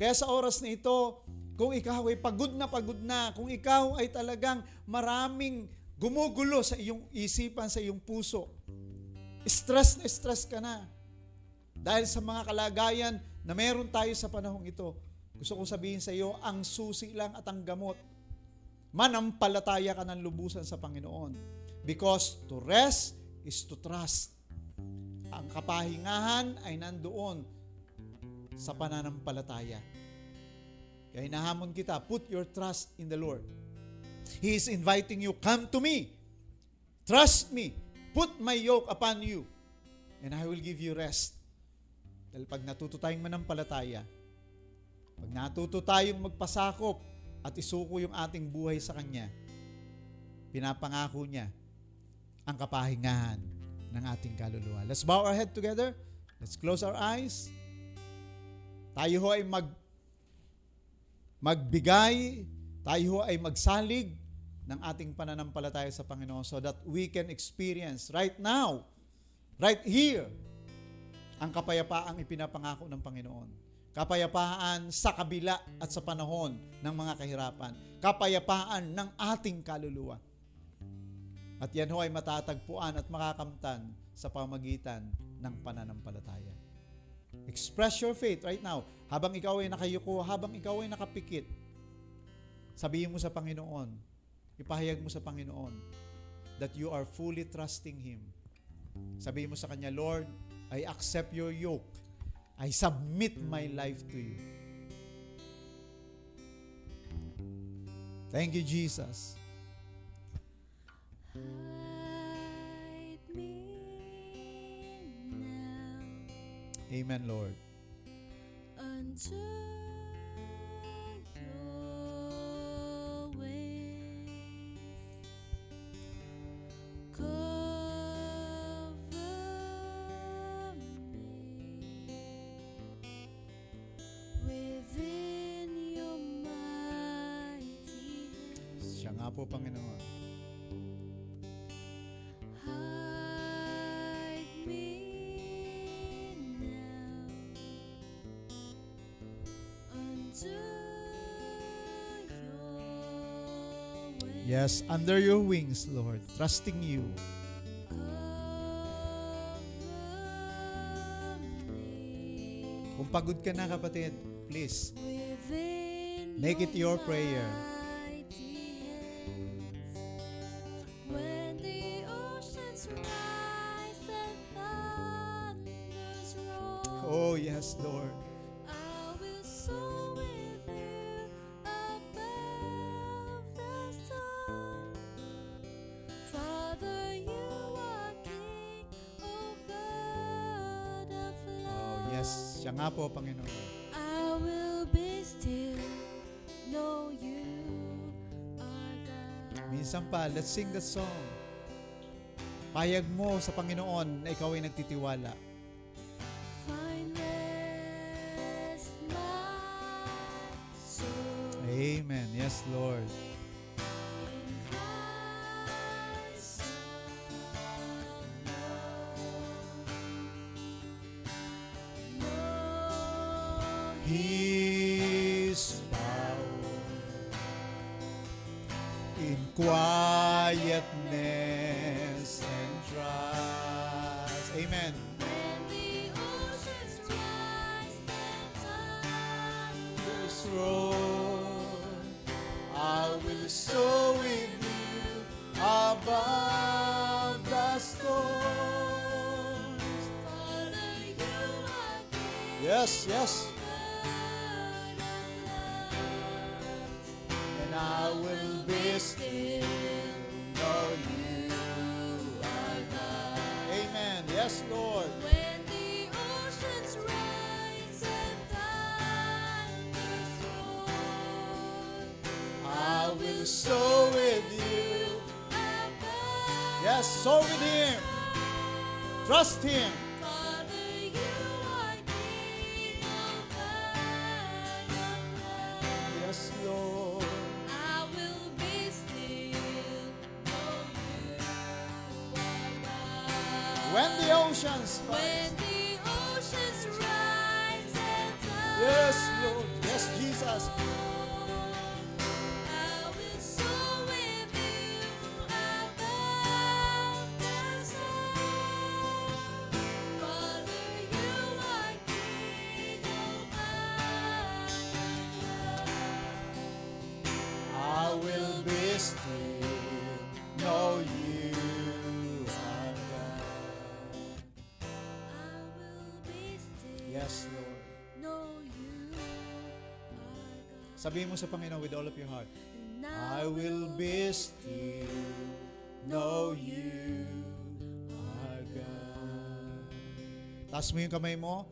Kaya sa oras na ito, kung ikaw ay pagod na pagod na, kung ikaw ay talagang maraming gumugulo sa iyong isipan, sa iyong puso, stress na stress ka na. Dahil sa mga kalagayan na meron tayo sa panahong ito, gusto kong sabihin sa iyo, ang susi lang at ang gamot. Manampalataya ka ng lubusan sa Panginoon. Because to rest is to trust ang kapahingahan ay nandoon sa pananampalataya. Kaya hinahamon kita, put your trust in the Lord. He is inviting you, come to me. Trust me. Put my yoke upon you. And I will give you rest. Dahil pag natuto tayong manampalataya, pag natuto tayong magpasakop at isuko yung ating buhay sa Kanya, pinapangako niya ang kapahingahan ng ating kaluluwa. Let's bow our head together. Let's close our eyes. Tayo ho ay mag magbigay, tayo ho ay magsalig ng ating pananampalataya sa Panginoon so that we can experience right now, right here, ang kapayapaang ipinapangako ng Panginoon. Kapayapaan sa kabila at sa panahon ng mga kahirapan. Kapayapaan ng ating kaluluwa. At yan ho ay matatagpuan at makakamtan sa pamagitan ng pananampalataya. Express your faith right now. Habang ikaw ay nakayuko, habang ikaw ay nakapikit, sabihin mo sa Panginoon, ipahayag mo sa Panginoon that you are fully trusting Him. Sabihin mo sa Kanya, Lord, I accept your yoke. I submit my life to you. Thank you, Jesus. Amen, Lord. unto po, Panginoon. Yes, under your wings, Lord, trusting you. Kung pagod ka na, kapatid, please, Make it your prayer. Let's sing the song. Payag mo sa Panginoon na ikaw ay nagtitiwala. Amen. Yes, Lord. His power in quietness yes, yes. And I will be still, know you are God. Amen. Yes, Lord. I will sow with you. Yes, sow with Him. Trust Him. Sabihin mo sa Panginoon with all of your heart, I will be still, know you are God. Taas mo yung kamay mo.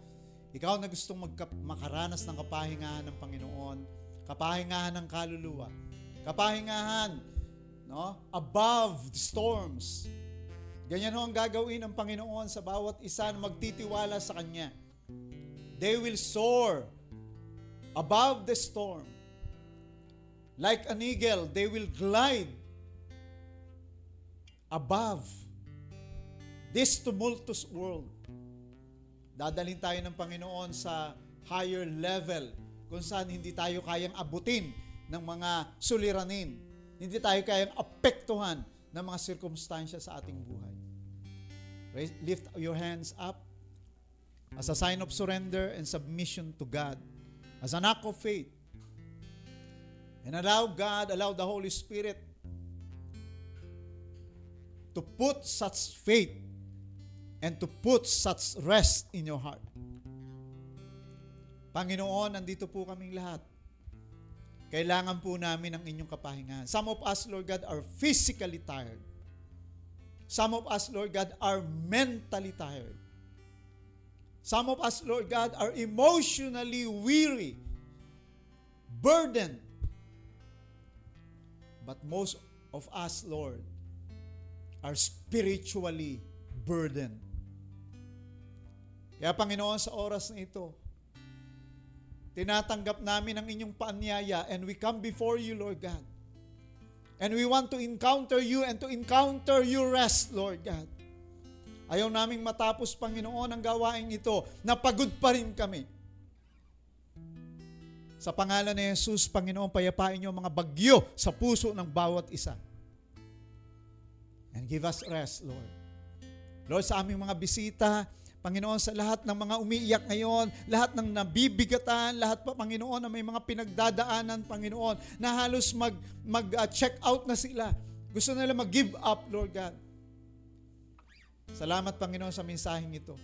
Ikaw na gustong magka- makaranas ng kapahingahan ng Panginoon, kapahingahan ng kaluluwa, kapahingahan no? above the storms. Ganyan ho ang gagawin ng Panginoon sa bawat isa na magtitiwala sa Kanya. They will soar above the storm. Like an eagle, they will glide above this tumultuous world. Dadalhin tayo ng Panginoon sa higher level kung saan hindi tayo kayang abutin ng mga suliranin. Hindi tayo kayang apektuhan ng mga sirkumstansya sa ating buhay. Raise- Lift your hands up as a sign of surrender and submission to God, as an act of faith. And allow God, allow the Holy Spirit to put such faith and to put such rest in your heart. Panginoon, nandito po kaming lahat. Kailangan po namin ang inyong kapahingahan. Some of us, Lord God, are physically tired. Some of us, Lord God, are mentally tired. Some of us, Lord God, are emotionally weary, burdened. But most of us, Lord, are spiritually burdened. Kaya Panginoon, sa oras na ito, tinatanggap namin ang inyong paanyaya and we come before you, Lord God. And we want to encounter you and to encounter your rest, Lord God. Ayaw naming matapos, Panginoon, ang gawain ito na pagod pa rin kami. Sa pangalan ni Jesus, Panginoon, payapain niyo ang mga bagyo sa puso ng bawat isa. And give us rest, Lord. Lord, sa aming mga bisita, Panginoon, sa lahat ng mga umiiyak ngayon, lahat ng nabibigatan, lahat pa, Panginoon, na may mga pinagdadaanan, Panginoon, na halos mag, mag-check out na sila. Gusto nila mag-give up, Lord God. Salamat, Panginoon, sa mensaheng ito.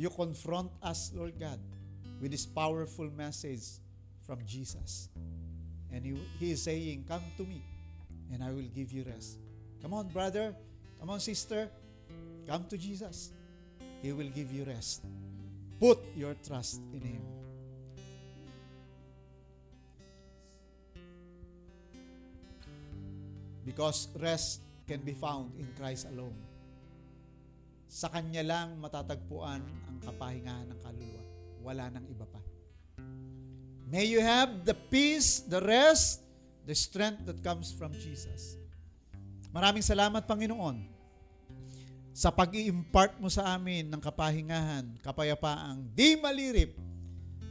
You confront us, Lord God, with this powerful message from Jesus. And he, he is saying, Come to me, and I will give you rest. Come on, brother. Come on, sister. Come to Jesus. He will give you rest. Put your trust in Him. Because rest can be found in Christ alone. Sa Kanya lang matatagpuan ang kapahingahan ng kaluluwa. Wala nang iba pa. May you have the peace, the rest, the strength that comes from Jesus. Maraming salamat, Panginoon, sa pag-i-impart mo sa amin ng kapahingahan, kapayapaang di malirip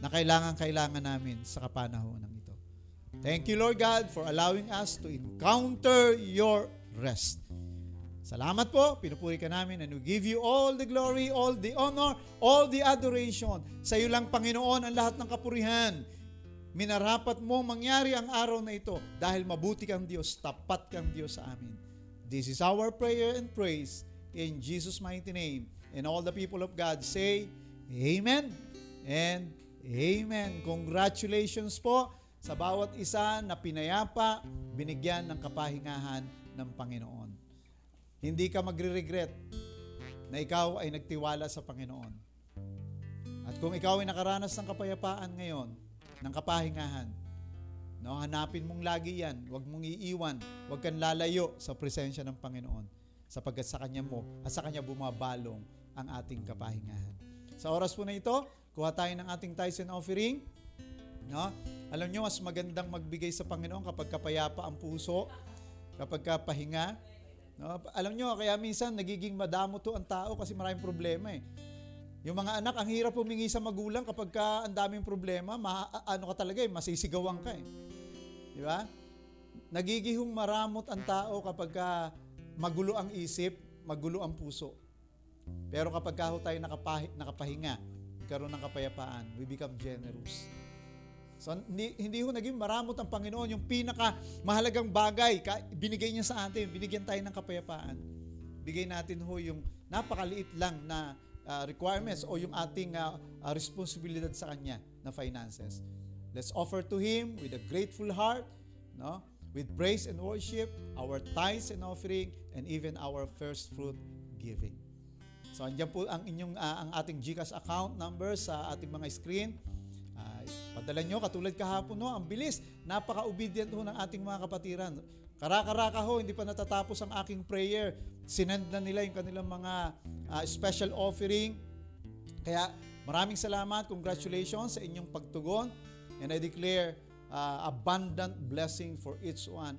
na kailangan-kailangan namin sa kapanahonan ito. Thank you, Lord God, for allowing us to encounter your rest. Salamat po, pinupuri ka namin and we give you all the glory, all the honor, all the adoration. Sa iyo lang, Panginoon, ang lahat ng kapurihan. Minarapat mo mangyari ang araw na ito dahil mabuti kang Diyos, tapat kang Diyos sa amin. This is our prayer and praise in Jesus' mighty name. And all the people of God say, Amen and Amen. Congratulations po sa bawat isa na pinayapa, binigyan ng kapahingahan ng Panginoon. Hindi ka magre-regret na ikaw ay nagtiwala sa Panginoon. At kung ikaw ay nakaranas ng kapayapaan ngayon, ng kapahingahan, no, hanapin mong lagi yan. Huwag mong iiwan. Huwag kang lalayo sa presensya ng Panginoon. sapagkat sa Kanya mo at sa Kanya bumabalong ang ating kapahingahan. Sa oras po na ito, kuha tayo ng ating tithes and offering. No? Alam nyo, mas magandang magbigay sa Panginoon kapag kapayapa ang puso, kapag kapahinga. No? Alam nyo, kaya minsan nagiging madamo to ang tao kasi maraming problema eh. Yung mga anak, ang hirap humingi sa magulang kapag ka ang daming problema, ma- ano ka talaga eh, masisigawan ka eh. Di ba? Nagigihong maramot ang tao kapag ka magulo ang isip, magulo ang puso. Pero kapag ka tayo nakapahi, nakapahinga, karoon ng kapayapaan, we become generous. So, hindi, hindi ho naging maramot ang Panginoon. Yung pinaka mahalagang bagay, ka, binigay niya sa atin, binigyan tayo ng kapayapaan. Bigay natin ho yung napakaliit lang na uh, requirements o yung ating uh, uh, responsibilidad sa Kanya na finances. Let's offer to Him with a grateful heart, no? with praise and worship, our tithes and offering, and even our first fruit giving. So andyan po ang inyong uh, ang ating GCash account number sa ating mga screen. Uh, padala nyo, katulad kahapon, no, ang bilis. Napaka-obedient ho ng ating mga kapatiran. Karaka-raka ho, hindi pa natatapos ang aking prayer. Sinend na nila yung kanilang mga uh, special offering. Kaya maraming salamat, congratulations sa inyong pagtugon. And I declare uh, abundant blessing for each one